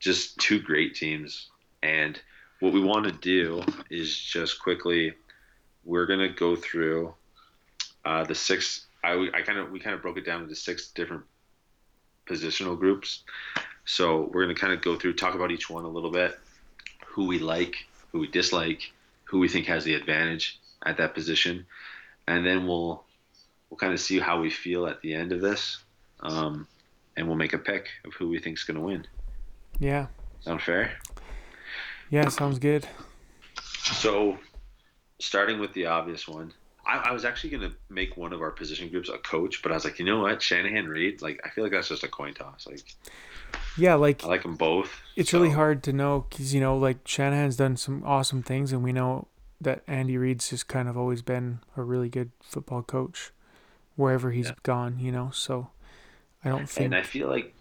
just two great teams. And what we want to do is just quickly, we're gonna go through uh, the six. I, I kind of we kind of broke it down into six different positional groups. So we're gonna kind of go through, talk about each one a little bit, who we like, who we dislike, who we think has the advantage at that position, and then we'll we'll kind of see how we feel at the end of this, um, and we'll make a pick of who we think's gonna win. Yeah. Sound fair? Yeah, sounds good. So, starting with the obvious one, I, I was actually going to make one of our position groups a coach, but I was like, you know what, Shanahan Reid, like I feel like that's just a coin toss. Like Yeah, like I like them both. it's so- really hard to know because you know, like Shanahan's done some awesome things, and we know that Andy Reid's just kind of always been a really good football coach wherever he's Yeah. gone. You know, so I don't think. And I feel like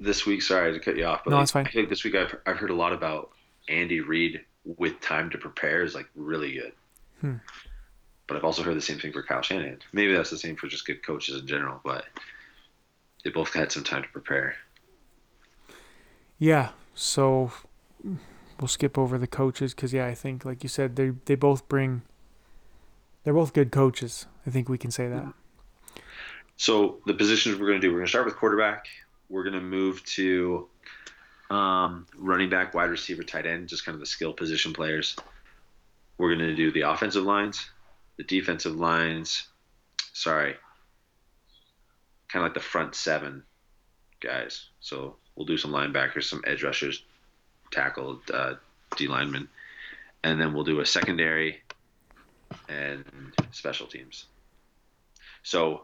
this week, sorry to cut you off, but No, like, it's fine. I feel like this week I've I've heard a lot about Andy Reid with time to prepare is like really good. Hmm. But I've also heard the same thing for Kyle Shanahan. Maybe that's the same for just good coaches in general, but they both had some time to prepare. Yeah, so we'll skip over the coaches because yeah, I think like you said, they they both bring. They're both good coaches. I think we can say that. So the positions we're going to do, we're going to start with quarterback. We're going to move to um, running back, wide receiver, tight end, just kind of the skill position players. We're going to do the offensive lines, the defensive lines. Sorry, kind of like the front seven guys. So we'll do some linebackers, some edge rushers, tackle, uh, D linemen, and then we'll do a secondary and special teams. So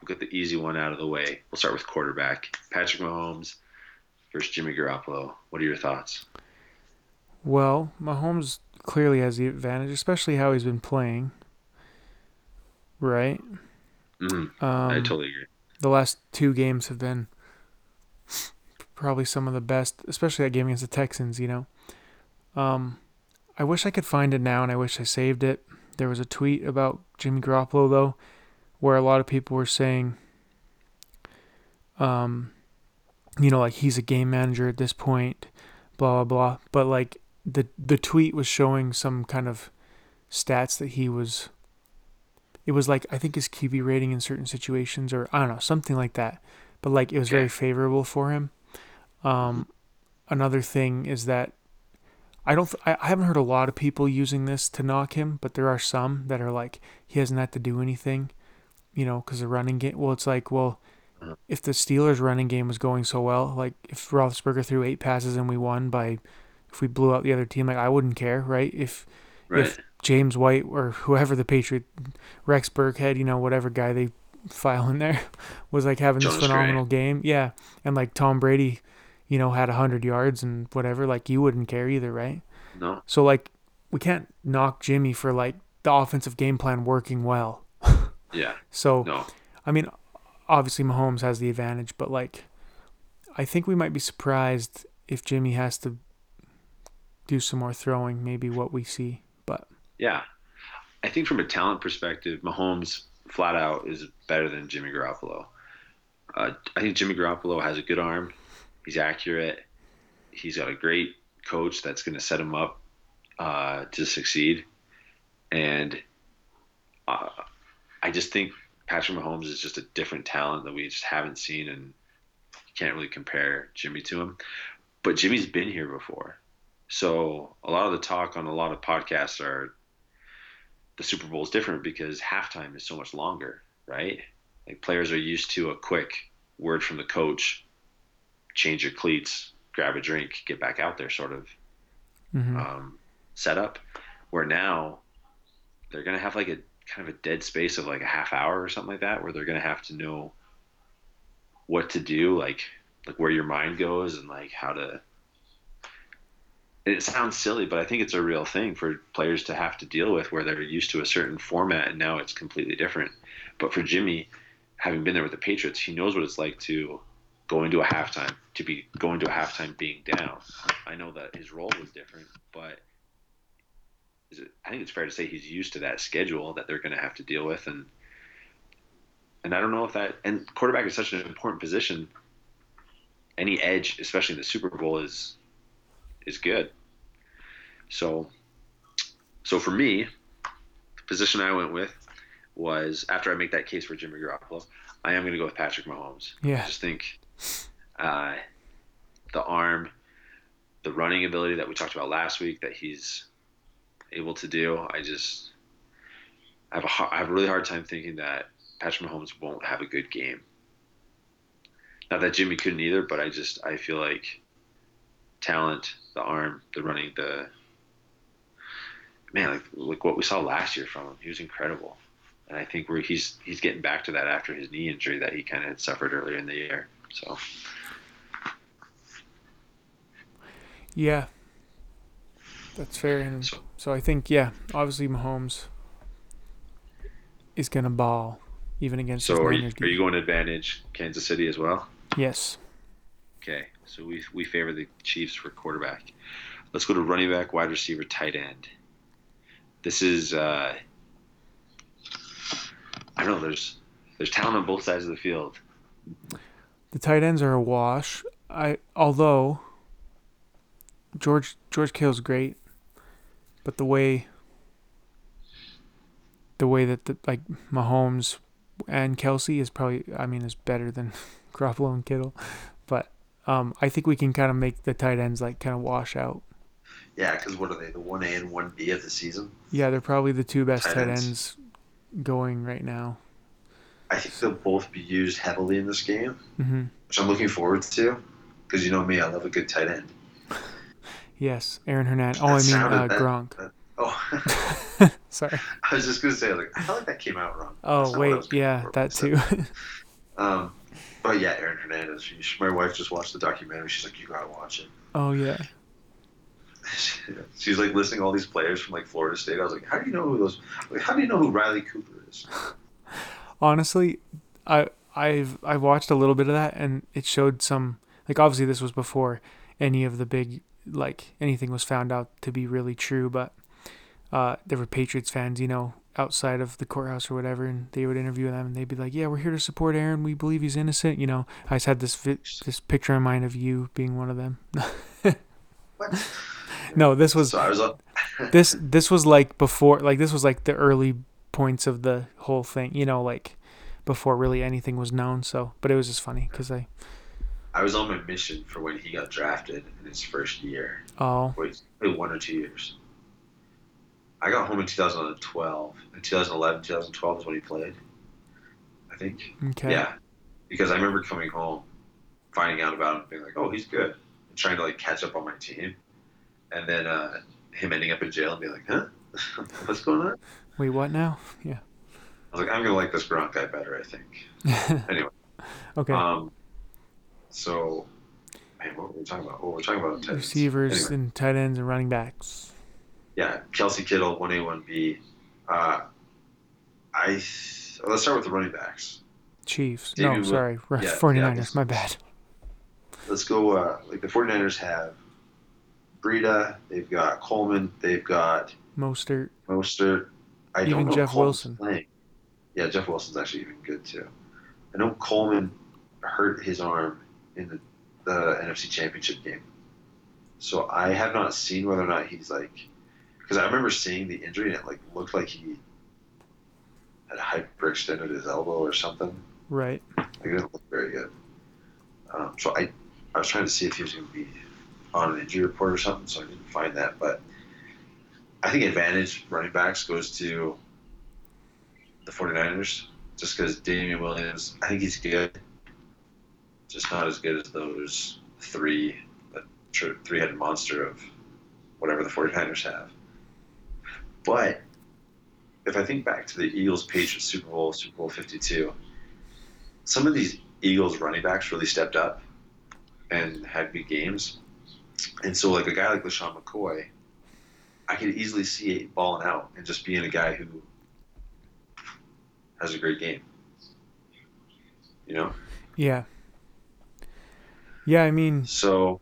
we'll get the easy one out of the way. We'll start with quarterback. Patrick Mahomes versus Jimmy Garoppolo. What are your thoughts? Well, Mahomes clearly has the advantage, especially how he's been playing. Right. Mm, Um, I totally agree. the last two games have been probably some of the best, especially that game against the Texans. You know, um, I wish I could find it now, and I wish I saved it. There was a tweet about Jimmy Garoppolo though, where a lot of people were saying, um, you know, like he's a game manager at this point, blah blah blah. But like the the tweet was showing some kind of stats that he was. It was like I think his QB rating in certain situations, or I don't know, something like that. But like it was very favorable for him. Um, another thing is that I don't. Th- I haven't heard a lot of people using this to knock him, but there are some that are like he hasn't had to do anything, you know, because the running game. Well, it's like, well, if the Steelers' running game was going so well, like if Roethlisberger threw eight passes and we won by, if we blew out the other team, like I wouldn't care, right? If right. if James White or whoever the Patriot, Rex Burkhead, you know, whatever guy they file in there, was like having this phenomenal Gray. game, yeah, and like Tom Brady you know, had 100 yards and whatever, like you wouldn't care either, right? No. So, like, we can't knock Jimmy for, like, the offensive game plan working well. yeah. So, no. I mean, obviously Mahomes has the advantage, but, like, I think we might be surprised if Jimmy has to do some more throwing, maybe what we see. But, yeah. I think from a talent perspective, Mahomes flat out is better than Jimmy Garoppolo. Uh, I think Jimmy Garoppolo has a good arm. He's accurate. He's got a great coach that's going to set him up uh, to succeed. And uh, I just think Patrick Mahomes is just a different talent that we just haven't seen, and you can't really compare Jimmy to him. But Jimmy's been here before. So a lot of the talk on a lot of podcasts are the Super Bowl is different because halftime is so much longer, right? Like players are used to a quick word from the coach change your cleats, grab a drink, get back out there, sort of mm-hmm. um, setup. Where now they're gonna have like a kind of a dead space of like a half hour or something like that, where they're gonna have to know what to do, like like where your mind goes and like how to. and It sounds silly, but I think it's a real thing for players to have to deal with, where they're used to a certain format and now it's completely different. But for Jimmy, having been there with the Patriots, he knows what it's like to go into a halftime to be going to a halftime being down. I know that his role was different, but I think it's fair to say he's used to that schedule that they're going to have to deal with, and and I don't know if that and quarterback is such an important position. Any edge, especially in the Super Bowl, is is good. So, so for me, the position I went with was after I make that case for Jimmy Garoppolo, I am going to go with Patrick Mahomes. Yeah. I just think uh, the arm, the running ability that we talked about last week that he's able to do. I just I have a I have a really hard time thinking that Patrick Mahomes won't have a good game. Not that Jimmy couldn't either, but I just I feel like talent, the arm, the running, the man, like like what we saw last year from him, he was incredible. And I think where he's he's getting back to that after his knee injury that he kind of had suffered earlier in the year. So Yeah, that's fair. And so, so I think, yeah, obviously Mahomes is going to ball even against. So are you, are you going to advantage Kansas City as well? Yes. Okay, so we we favor the Chiefs for quarterback. Let's go to running back, wide receiver, tight end. This is uh, I don't know. There's there's talent on both sides of the field. The tight ends are a wash. I although George George Kittle's great, but the way the way that the, like Mahomes and Kelce is probably I mean is better than Garoppolo and Kittle, but um, I think we can kind of make the tight ends like kind of wash out. Yeah, because what are they? The one A and one B of the season. Yeah, they're probably the two best tight, tight ends. ends. going right now. I think they'll both be used heavily in this game, mm-hmm. which I'm looking forward to. Because you know me, I love a good tight end. Yes, Aaron Hernandez. Oh, I mean uh, that, Gronk. That, oh, sorry. I was just gonna say, like, I feel like that came out wrong. Oh wait, yeah, that too. um, but yeah, Aaron Hernandez. My wife just watched the documentary. She's like, you gotta watch it. Oh yeah. She's like listing all these players from like Florida State. I was like, how do you know who those? Like, how do you know who Riley Cooper is? Honestly, I I've I watched a little bit of that, and it showed some like obviously this was before any of the big like anything was found out to be really true, but uh, there were Patriots fans, you know, outside of the courthouse or whatever, and they would interview them, and they'd be like, "Yeah, we're here to support Aaron. We believe he's innocent." You know, I just had this vi- this picture in mind of you being one of them. What? no, this was So I was up. this this was like before like this was like the early points of the whole thing you know like before really anything was known so but it was just funny because i I was on my mission for when he got drafted in his first year. oh Wait, one or two years. I got home in 2012. In 2011, 2012 is when he played. I think. okay Yeah, because I remember coming home, finding out about him, being like, "Oh, he's good," and trying to like catch up on my team, and then uh, him ending up in jail and being like, "Huh, what's going on?" wait what now yeah I was like, "I'm gonna like this Gronk guy better, I think." Anyway, okay um, so, man, what were we talking about? Oh, we're talking about tight ends. receivers Anyway, and tight ends and running backs yeah, Kelce Kittle, one A, one B. Uh, let's start with the running backs. chiefs no Wi- sorry yeah, 49ers yeah. my bad Let's go. Uh, like the 49ers have Breida, they've got Coleman, they've got mostert Mostert. I Even don't know Jeff Coleman's Wilson. Playing. Yeah, Jeff Wilson's actually even good too. I know Coleman hurt his arm in the, the NFC Championship game, so I have not seen whether or not he's like, because I remember seeing the injury and it like looked like he had hyperextended his elbow or something. right Like, it didn't look very good. Um, so I, I was trying to see if he was going to be on an injury report or something, so I didn't find that. But I think advantage running backs goes to the 49ers just because Damian Williams, I think he's good, just not as good as those three, three-headed monster of whatever the 49ers have. But if I think back to the Eagles Patriots Super Bowl, Super Bowl 52, some of these Eagles running backs really stepped up and had good games. And so, like a guy like LeSean McCoy, I could easily see it balling out and just being a guy who has a great game. You know? yeah yeah i mean So,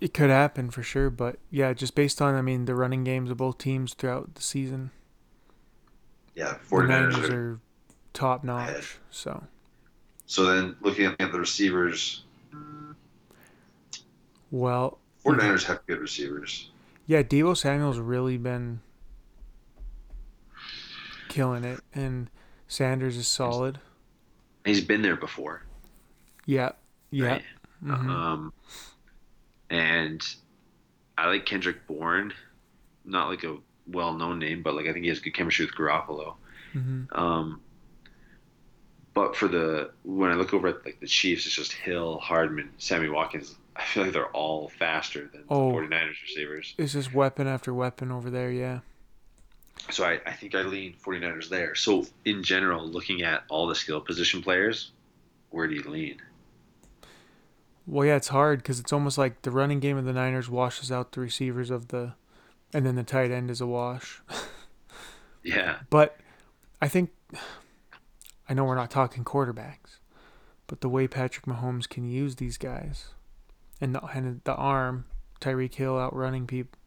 it could happen for sure but yeah just based on i mean the running games of both teams throughout the season yeah, the 49ers niners are. are top ahead. notch so So then, looking at the receivers, well 49ers have good receivers. Yeah, Deebo Samuel's really been killing it, and Sanders is solid. He's been there before. Yeah, yeah. Right? Mhm. Um, and I like Kendrick Bourne, not like a well-known name, but like I think he has good chemistry with Garoppolo. Mhm. Um, but for the when I look over at like the Chiefs, it's just Hill, Hardman, Sammy Watkins. I feel like they're all faster than Oh. the 49ers receivers. It's just weapon after weapon over there. Yeah. So I, I think I lean 49ers there. So in general, looking at all the skill position players, where do you lean? Well, yeah, it's hard because it's almost like the running game of the Niners washes out the receivers of the, and then the tight end is a wash. Yeah, But I think I know we're not talking quarterbacks, but the way Patrick Mahomes can use these guys, and the and the arm, Tyreek Hill outrunning people,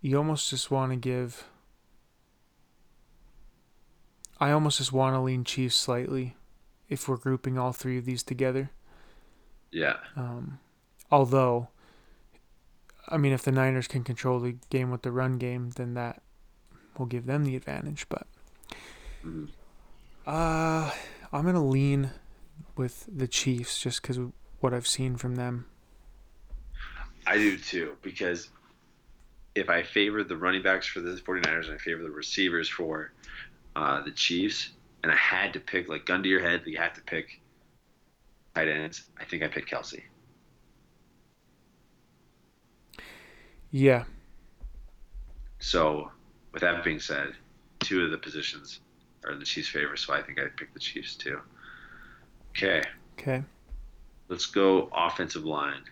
you almost just want to give. I almost just want to lean Chiefs slightly, if we're grouping all three of these together. Yeah, Um, although, I mean, if the Niners can control the game with the run game, then that will give them the advantage. But Mhm. uh, I'm gonna lean with the Chiefs just because what I've seen from them. I do too. Because if I favor the running backs for the 49ers and I favor the receivers for uh, the Chiefs, and I had to pick like gun to your head, you have to pick tight ends. I think I pick Kelce. Yeah, So, with that being said, two of the positions are in the Chiefs' favor, so I think I'd pick the Chiefs too. Okay, okay. let's go offensive line.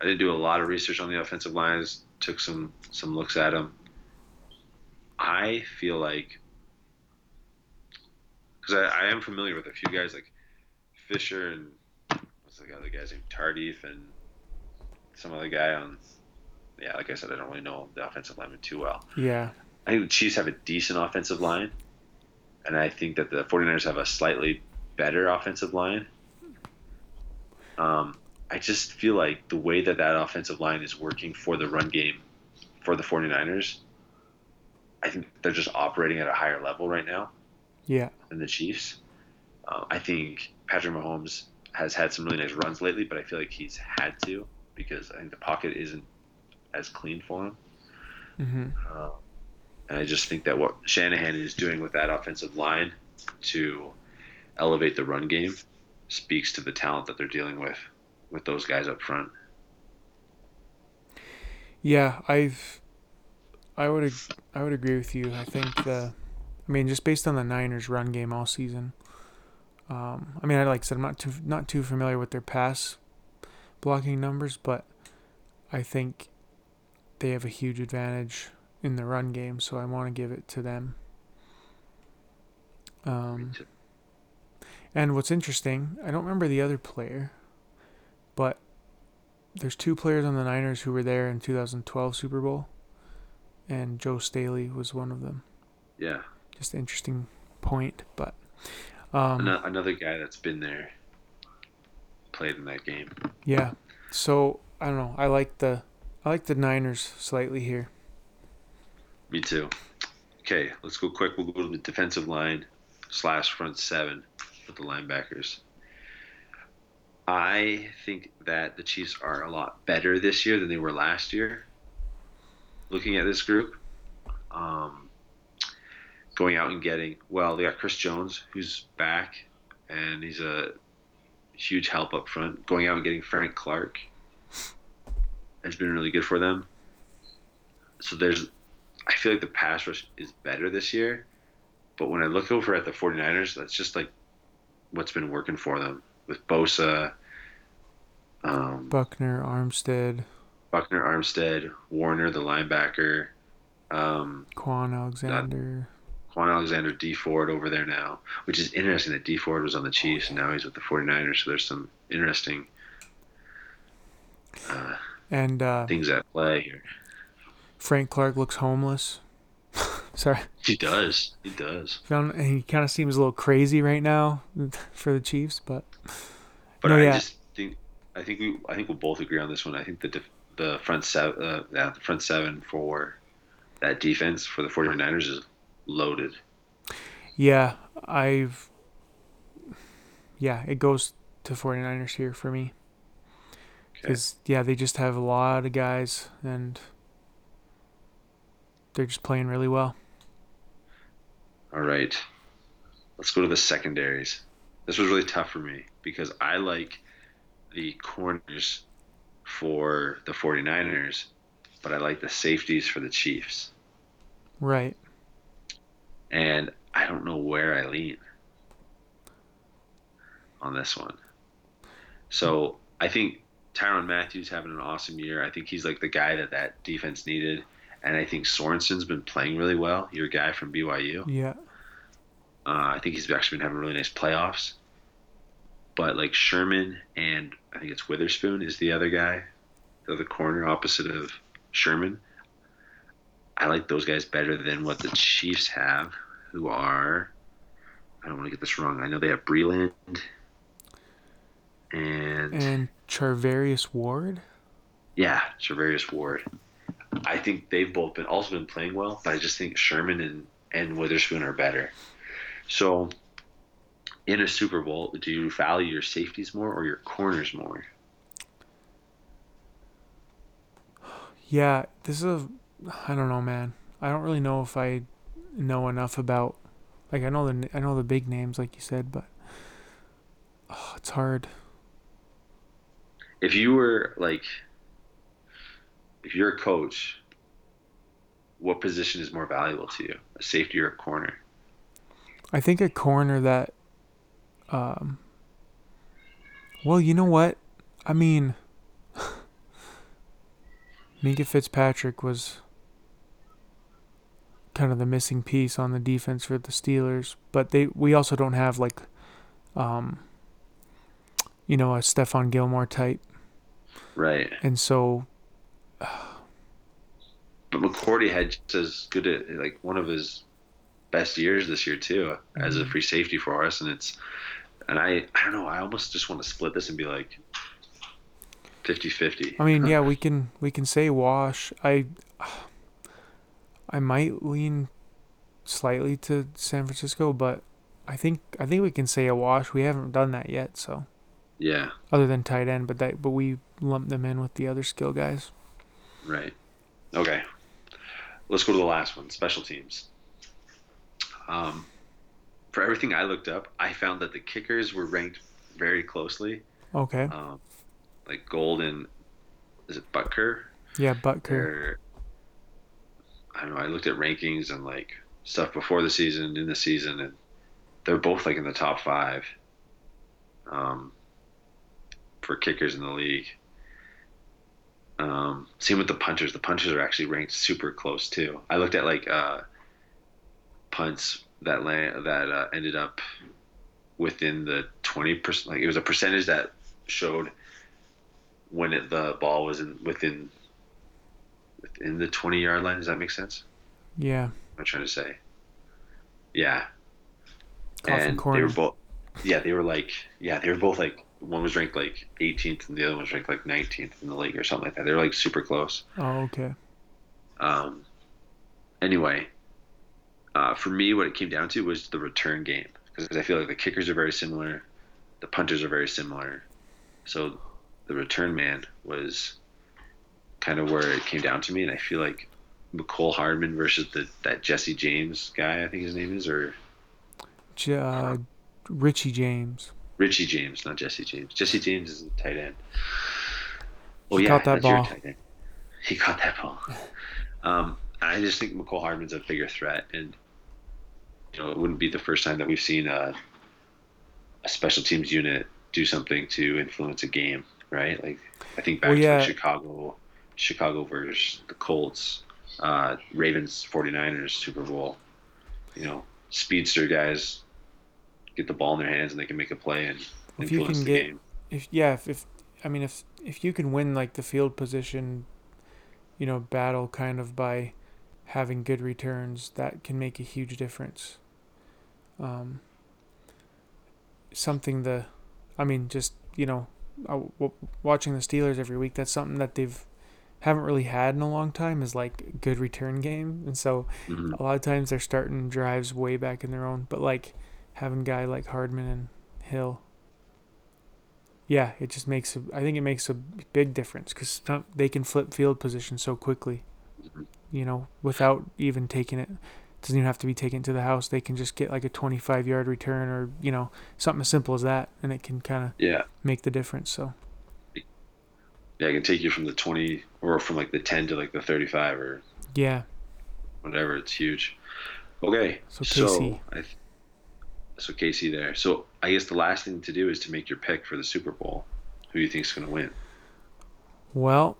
I didn't do a lot of research on the offensive lines. Took some some looks at them. I feel like because I, I am familiar with a few guys like Fisher and what's the other guy's name, Tardif, and some other guy on. Yeah, like I said, I don't really know the offensive lineman too well. Yeah. I think the Chiefs have a decent offensive line, and I think that the 49ers have a slightly better offensive line. Um, I just feel like the way that that offensive line is working for the run game for the 49ers, I think they're just operating at a higher level right now Yeah. than the Chiefs. Uh, I think Patrick Mahomes has had some really nice runs lately, but I feel like he's had to because I think the pocket isn't as clean for him. Mm-hmm. Uh, and I just think that what Shanahan is doing with that offensive line to elevate the run game speaks to the talent that they're dealing with with those guys up front. Yeah, I've, I would, ag- I would agree with you. I think the, I mean, just based on the Niners' run game all season. Um, I mean, I like I said, I'm not too not too familiar with their pass blocking numbers, but I think they have a huge advantage in the run game, so I want to give it to them. Um, and what's interesting, I don't remember the other player, but there's two players on the Niners who were there in 2012 Super Bowl, and Joe Staley was one of them. Yeah, Just an interesting point, but um, another guy that's been there played in that game. yeah. So I don't know. I like the I like the Niners slightly here. Me too. Okay, let's go quick. We'll go to the defensive line slash front seven with the linebackers. I think that the Chiefs are a lot better this year than they were last year. Looking at this group, um, going out and getting well, they got Chris Jones who's back, and he's a huge help up front. Going out and getting Frank Clark has been really good for them. So there's I feel like the pass rush is better this year. But when I look over at the 49ers, that's just like what's been working for them with Bosa, um, Buckner, Armstead, Buckner, Armstead, Warner, the linebacker, um, Kwon Alexander. Kwon Alexander, Dee Ford over there now, which is interesting that Dee Ford was on the Chiefs and now he's with the 49ers. So there's some interesting uh, And uh, things at play here. Frank Clark looks homeless. Sorry, He does. He does. found and he kind of seems a little crazy right now for the Chiefs, but But No, I yeah. just think I think we I think we'll both agree on this one. I think the the front seven uh, yeah, the front seven for that defense for the 49ers is loaded. yeah, I've yeah, it goes to 49ers here for me. Okay. Because yeah, they just have a lot of guys, and they're just playing really well. All right. Let's go to the secondaries. This was really tough for me because I like the corners for the 49ers, but I like the safeties for the Chiefs. Right. And I don't know where I lean on this one. So I think Tyrann Mathieu having an awesome year. I think he's like the guy that that defense needed. And I think Sorensen's been playing really well. Your guy from BYU. Yeah. Uh, I think he's actually been having really nice playoffs. But like Sherman and I think it's Witherspoon is the other guy, the other corner opposite of Sherman. I like those guys better than what the Chiefs have, who are. I don't want to get this wrong. I know they have Breeland and, And Charvarius Ward. yeah, Travarius Ward. I think they've both been also been playing well, but I just think Sherman and, and Witherspoon are better. So in a Super Bowl, do you value your safeties more or your corners more? Yeah, this is a. I don't know, man. I don't really know if I know enough about. Like I know the I know the big names, like you said, but oh, it's hard. If you were like if you're a coach, what position is more valuable to you? A safety or a corner? I think a corner that. Um. Well, you know what? I mean. Minkah Fitzpatrick was kind of the missing piece on the defense for the Steelers. But they we also don't have like, um, you know, a Stephon Gilmore type, Right. and so But McCourty had just as good at like one of his best years this year too as a Mhm. free safety for us, and it's and I I don't know I almost just want to split this and be like 50-50. I mean, yeah, we can we can say wash. I I might lean slightly to San Francisco, but I think I think we can say a wash. We haven't done that yet, so Yeah. other than tight end, but that but we lump them in with the other skill guys. Right. Okay. Let's go to the last one, special teams. Um, for everything I looked up, I found that the kickers were ranked very closely. Okay. Um, like Golden, is it Butker? Yeah, Butker. They're, I don't know. I looked at rankings and like stuff before the season, in the season, and they're both like in the top five um, for kickers in the league. Um, same with the punchers. The punchers are actually ranked super close too. I looked at like uh, punts that land that uh, ended up within the twenty percent. Like it was a percentage that showed when it, the ball was in within within the twenty yard line. Does that make sense? Yeah. I'm trying to say. Yeah, Coffin and corner. they were both. Yeah, they were like. Yeah, they were both like. One was ranked like 18th, and the other one was ranked like 19th in the league or something like that. They were like super close. Oh, okay. Um, anyway, uh, for me, what it came down to was the return game because I feel like the kickers are very similar, the punters are very similar, so the return man was kind of where it came down to me, and I feel like Mecole Hardman versus the that Jesse James guy, I think his name is, or J- uh, Richie James. Richie James, not Jesse James. Jesse James is a tight end. Oh He yeah, caught that ball. He caught that ball. Um, I just think Mecole Hardman's a bigger threat, and you know it wouldn't be the first time that we've seen a, a special teams unit do something to influence a game, right? Like I think back Well, to yeah. like Chicago, Chicago versus the Colts, uh, Ravens 49ers Super Bowl. You know, speedster guys get the ball in their hands and they can make a play and If you influence can the get- game. If yeah, if, if I mean if if you can win like the field position, you know, battle kind of by having good returns, that can make a huge difference. Um, something the, I mean, just you know, uh, watching the Steelers every week. That's something that they've haven't really had in a long time is like good return game, and so Mhm. a lot of times they're starting drives way back in their own. But like having a guy like Hardman and Hill, yeah, it just makes. A, I think it makes a big difference because they can flip field position so quickly. Mhm. You know, without even taking it. Doesn't even have to be taken to the house. They can just get like a 25 yard return or, you know, something as simple as that. And it can kind of Yeah, make the difference. So, yeah, I can take you from the 20 or from like the 10 to like the 35 or yeah. whatever. It's huge. Okay, So, so I, th- so KC there. So I guess the last thing to do is to make your pick for the Super Bowl. Who do you think's going to win? Well,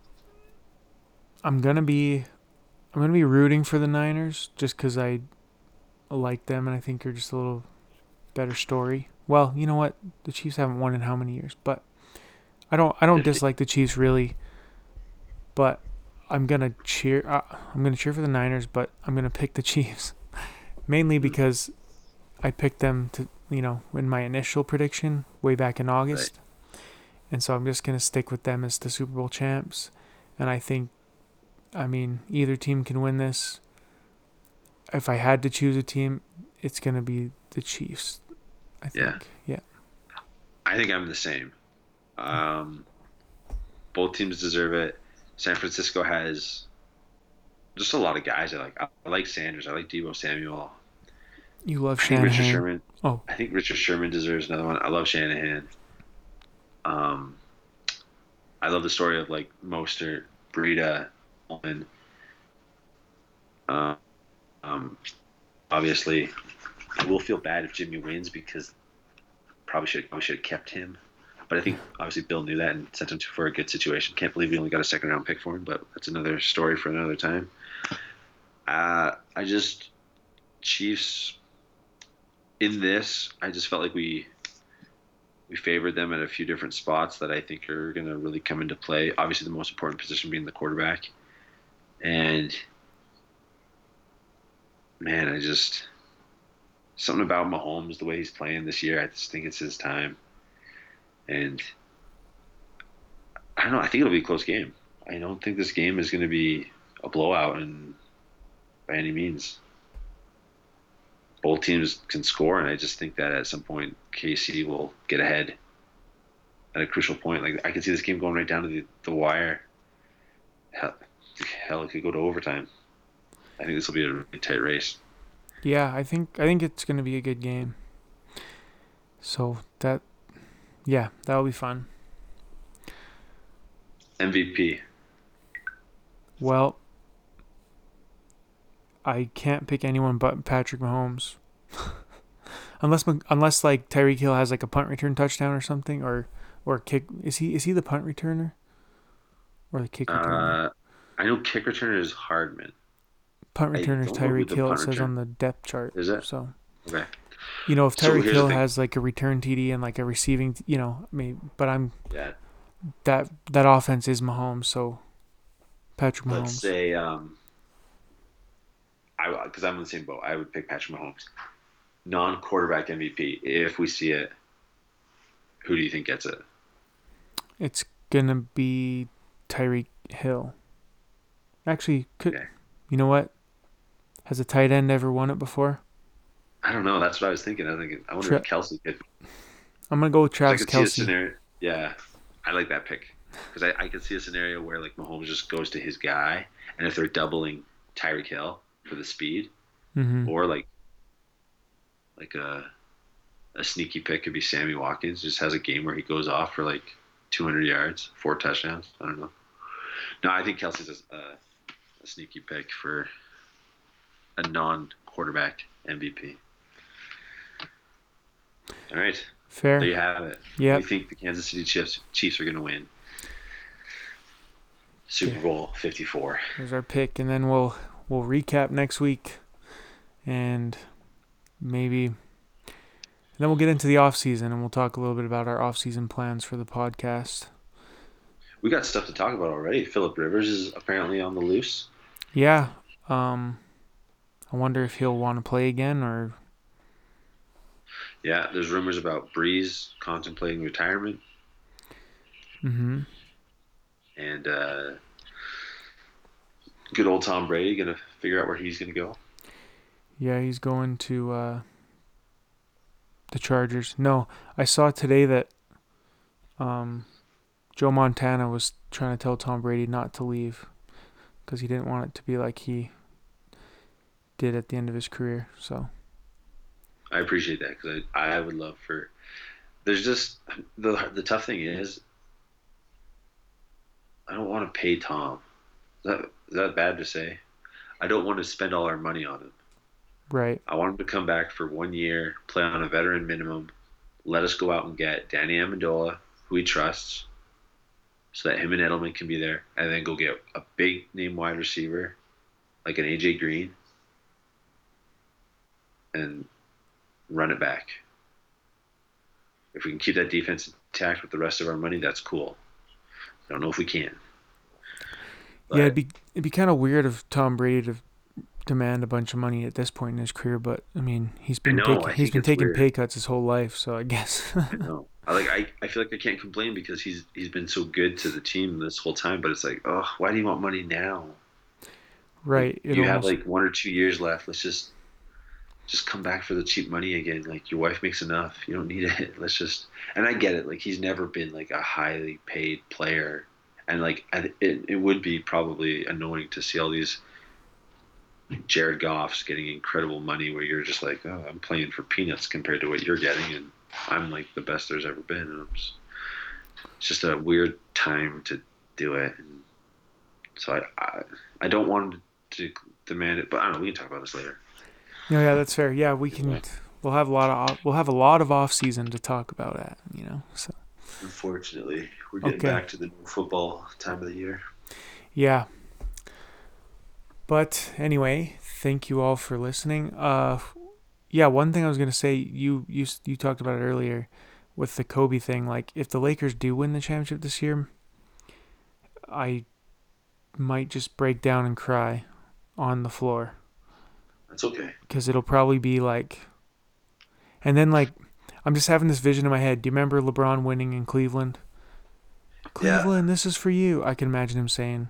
I'm gonna be, I'm gonna be rooting for the Niners just because I like them and I think they're just a little better story. Well, you know what? The Chiefs haven't won in how many years? But I don't, I don't 50. dislike the Chiefs really. But I'm gonna cheer. Uh, I'm gonna cheer for the Niners, but I'm gonna pick the Chiefs, mainly because I picked them to, you know, in my initial prediction way back in August, and so I'm just gonna stick with them as the Super Bowl champs. And I think, I mean, either team can win this. If I had to choose a team, it's gonna be the Chiefs. I think. Yeah. Yeah. I think I'm the same. Um, both teams deserve it. San Francisco has just a lot of guys I like. I like Sanders. I like Deebo Samuel. You love think Richard Sherman. Oh. I think Richard Sherman deserves another one. I love Shanahan. Um, I love the story of like Mostert, Breida, Ullman. Uh, um, obviously, I will feel bad if Jimmy wins because probably should probably should have kept him. But I think obviously Bill knew that and sent him to, for a good situation. Can't believe he only got a second round pick for him, but that's another story for another time. Uh, I just Chiefs in this. I just felt like we we favored them at a few different spots that I think are going to really come into play. Obviously, the most important position being the quarterback, and man, I just something about Mahomes, the way he's playing this year. I just think it's his time, and I don't know. I think it'll be a close game. I don't think this game is going to be a blowout, and by any means, both teams can score, and I just think that at some point KC will get ahead at a crucial point. Like I can see this game going right down to the, the wire. Hell, hell, it could go to overtime. I think this will be a really tight race. Yeah, I think I think it's gonna be a good game. So that, yeah, that'll be fun. MVP. Well, I can't pick anyone but Patrick Mahomes. unless unless like Tyreek Hill has like a punt return touchdown or something or or kick is he is he the punt returner? Or the kick returner? Uh, I know kick returner is Hardman. Punt returner is don't know who Tyreek Hill. It says return- on the depth chart. Is it? So Okay. You know if So Tyreek the Hill has like a return TD and like a receiving, you know, I mean, but I'm Yeah. that that offense is Mahomes, so Patrick Mahomes. Let's say um, I because I'm in the same boat. I would pick Patrick Mahomes, non-quarterback MVP. If we see it, who do you think gets it? It's gonna be Tyreek Hill. Actually, could Okay. you know what? Has a tight end ever won it before? I don't know. That's what I was thinking. I was thinking. I wonder Tra- if Kelce could. I'm gonna go with Travis could see a Kelce. scenario. Yeah, I like that pick because I, I could see a scenario where like Mahomes just goes to his guy, and if they're doubling Tyreek Hill for the speed, hmm or like like a a sneaky pick could be Sammy Watkins. Just has a game where he goes off for like 200 yards, four touchdowns. I don't know. No, I think Kelce's a, a, a sneaky pick for a non-quarterback MVP. All right, Fair. there you have it. Yep. We think the Kansas City Chiefs Chiefs are going to win Super Yeah. Bowl 54. There's our pick, and then we'll we'll recap next week, and maybe and then we'll get into the off season, and we'll talk a little bit about our off season plans for the podcast. We got stuff to talk about already. Philip Rivers is apparently on the loose. Yeah. Um, I wonder if he'll want to play again, or Yeah, there's rumors about Brees contemplating retirement, hmm and uh, good old Tom Brady gonna figure out where he's gonna go. yeah, he's going to uh, the Chargers. No, I saw today that um, Joe Montana was trying to tell Tom Brady not to leave because he didn't want it to be like he did at the end of his career. So I appreciate that because I, I would love for. There's just the the tough thing is, I don't want to pay Tom. Is that is that bad to say? I don't want to spend all our money on him. right, I want him to come back for one year, play on a veteran minimum, let us go out and get Danny Amendola, who he trusts, so that him and Edelman can be there, and then go get a big name wide receiver, like an AJ Green, and run it back. If we can keep that defense intact with the rest of our money, that's cool. I don't know if we can. yeah, it'd be it'd be kind of weird of Tom Brady to demand a bunch of money at this point in his career, but I mean he's been know, taking, he's been taking weird. pay cuts his whole life, so I guess I know. I like I, I feel like I can't complain because he's he's been so good to the team this whole time, but it's like, oh, why do you want money now? right. You have like one or two years left. Let's just just come back for the cheap money again. Like your wife makes enough. You don't need it. Let's just and I get it. Like he's never been like a highly paid player, and like it it would be probably annoying to see all these Jared Goffs getting incredible money where you're just like, oh, I'm playing for peanuts compared to what you're getting, and I'm like the best there's ever been. And just, it's just a weird time to do it. And so I, I, I don't want to demand it, but I don't know. We can talk about this later. No, yeah, that's fair. Yeah, we can. We'll have a lot of off, we'll have a lot of off season to talk about that. You know, so Unfortunately, we're getting Okay. back to the football time of the year. yeah. But anyway, thank you all for listening. Uh, yeah, one thing I was gonna say, you you you talked about it earlier with the Kobe thing. Like, if the Lakers do win the championship this year, I might just break down and cry on the floor. That's okay. Because it'll probably be like, and then like, I'm just having this vision in my head. Do you remember LeBron winning in Cleveland? Cleveland, yeah. this is for you. I can imagine him saying,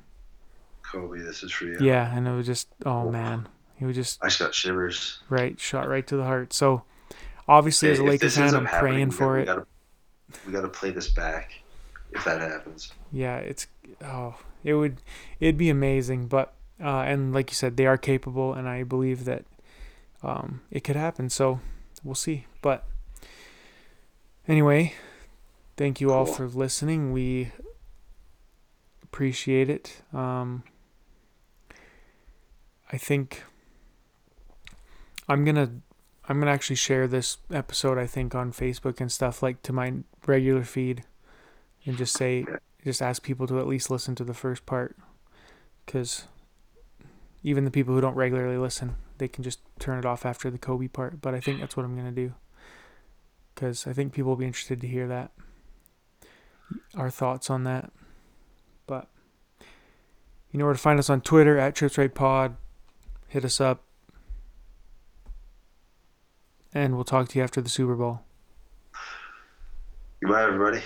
Kobe, this is for you. Yeah, and it was just, oh, man. He was just. I just got shivers. Right, shot right to the heart. So, obviously, as a Lakers fan, I'm praying for we it. Gotta, we got to play this back if that happens. Yeah, it's oh, it would it'd be amazing, but uh, and like you said, they are capable, and I believe that um, it could happen. So we'll see. But anyway, thank you all for listening. We appreciate it. Um, I think I'm gonna I'm gonna actually share this episode. I think on Facebook and stuff like to my regular feed, and just say just ask people to at least listen to the first part, because even the people who don't regularly listen, they can just turn it off after the Kobe part. But I think that's what I'm gonna do, because I think people will be interested to hear that, our thoughts on that. But you know where to find us on Twitter at Trips Right Pod. Hit us up, and we'll talk to you after the Super Bowl. Goodbye, everybody.